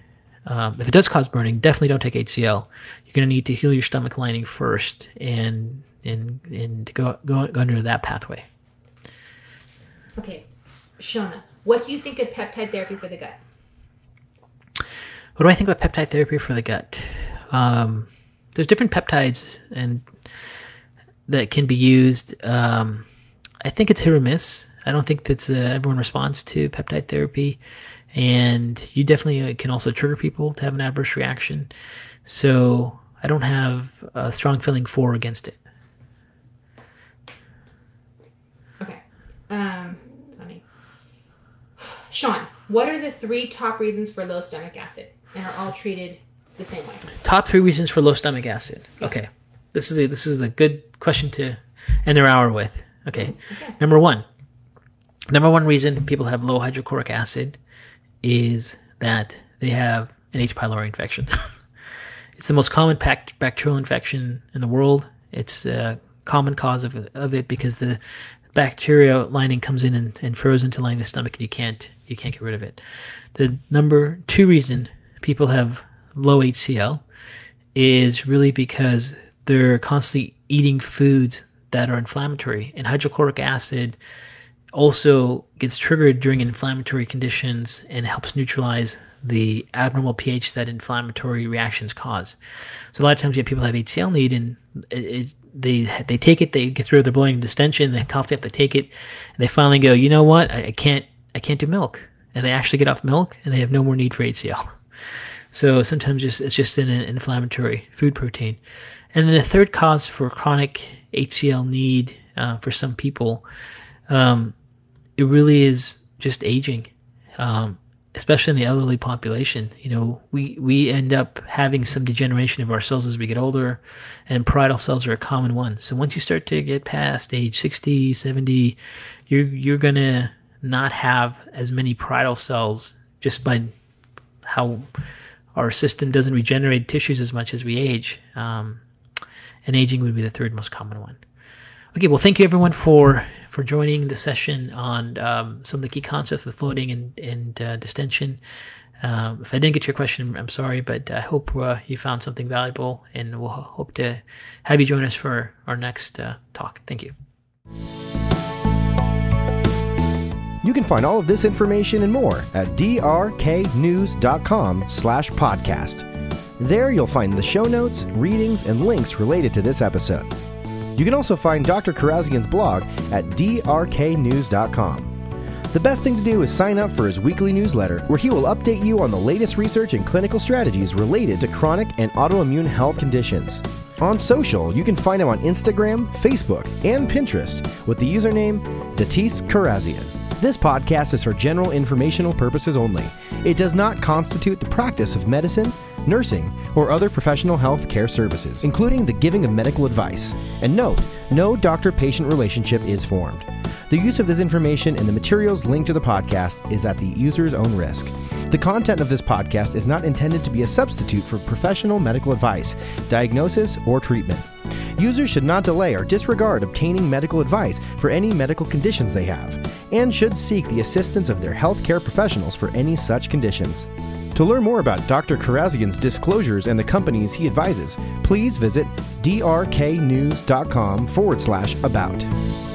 um, if it does cause burning, definitely don't take HCl. You're going to need to heal your stomach lining first and and and to go, go go under that pathway. Okay. Shona, what do you think of peptide therapy for the gut? What do I think about peptide therapy for the gut? Um, there's different peptides and that can be used. Um, I think it's hit or miss. I don't think that's uh, everyone responds to peptide therapy, and you definitely can also trigger people to have an adverse reaction. So I don't have a strong feeling for or against it. Okay. Um, funny. Sean, what are the three top reasons for low stomach acid, and are all treated the same way? Top three reasons for low stomach acid. Okay, this is a this is a good question to end their hour with. Okay, Okay. number one, Number one reason people have low hydrochloric acid is that they have an H. pylori infection. it's the most common bacterial infection in the world. It's a common cause of, of it because the bacteria lining comes in and, and froze into lining the stomach and you can't you can't get rid of it. The number two reason people have low HCl is really because they're constantly eating foods that are inflammatory and hydrochloric acid also gets triggered during inflammatory conditions and helps neutralize the abnormal pH that inflammatory reactions cause. So a lot of times, yeah, people have HCl need and it, it, they they take it, they get through their bloating distension, they constantly have to take it, and they finally go, you know what, I, I can't I can't do milk, and they actually get off milk and they have no more need for HCl. So sometimes just, it's just an inflammatory food protein. And then the third cause for chronic HCl need uh, for some people, um, it really is just aging, um, especially in the elderly population. You know, we, we end up having some degeneration of our cells as we get older, and parietal cells are a common one. So once you start to get past age 60, 70, you're, you're to not have as many parietal cells just by how our system doesn't regenerate tissues as much as we age. Um, and aging would be the third most common one. Okay, well, thank you everyone for for joining the session on um, some of the key concepts of bloating and, and uh, distension. Um, if I didn't get your question, I'm sorry, but I hope uh, you found something valuable, and we'll hope to have you join us for our next uh, talk. Thank you. You can find all of this information and more at drknews.com slash podcast. There you'll find the show notes, readings, and links related to this episode. You can also find Dr. Kharrazian's blog at drknews.com. The best thing to do is sign up for his weekly newsletter, where he will update you on the latest research and clinical strategies related to chronic and autoimmune health conditions. On social, you can find him on Instagram, Facebook, and Pinterest with the username Datis Kharrazian. This podcast is for general informational purposes only. It does not constitute the practice of medicine, nursing, or other professional health care services, including the giving of medical advice. And note, no doctor patient relationship is formed. The use of this information and the materials linked to the podcast is at the user's own risk. The content of this podcast is not intended to be a substitute for professional medical advice, diagnosis, or treatment. Users should not delay or disregard obtaining medical advice for any medical conditions they have, and should seek the assistance of their healthcare professionals for any such conditions. To learn more about Dr. Kharrazian's disclosures and the companies he advises, please visit drknews.com forward slash about.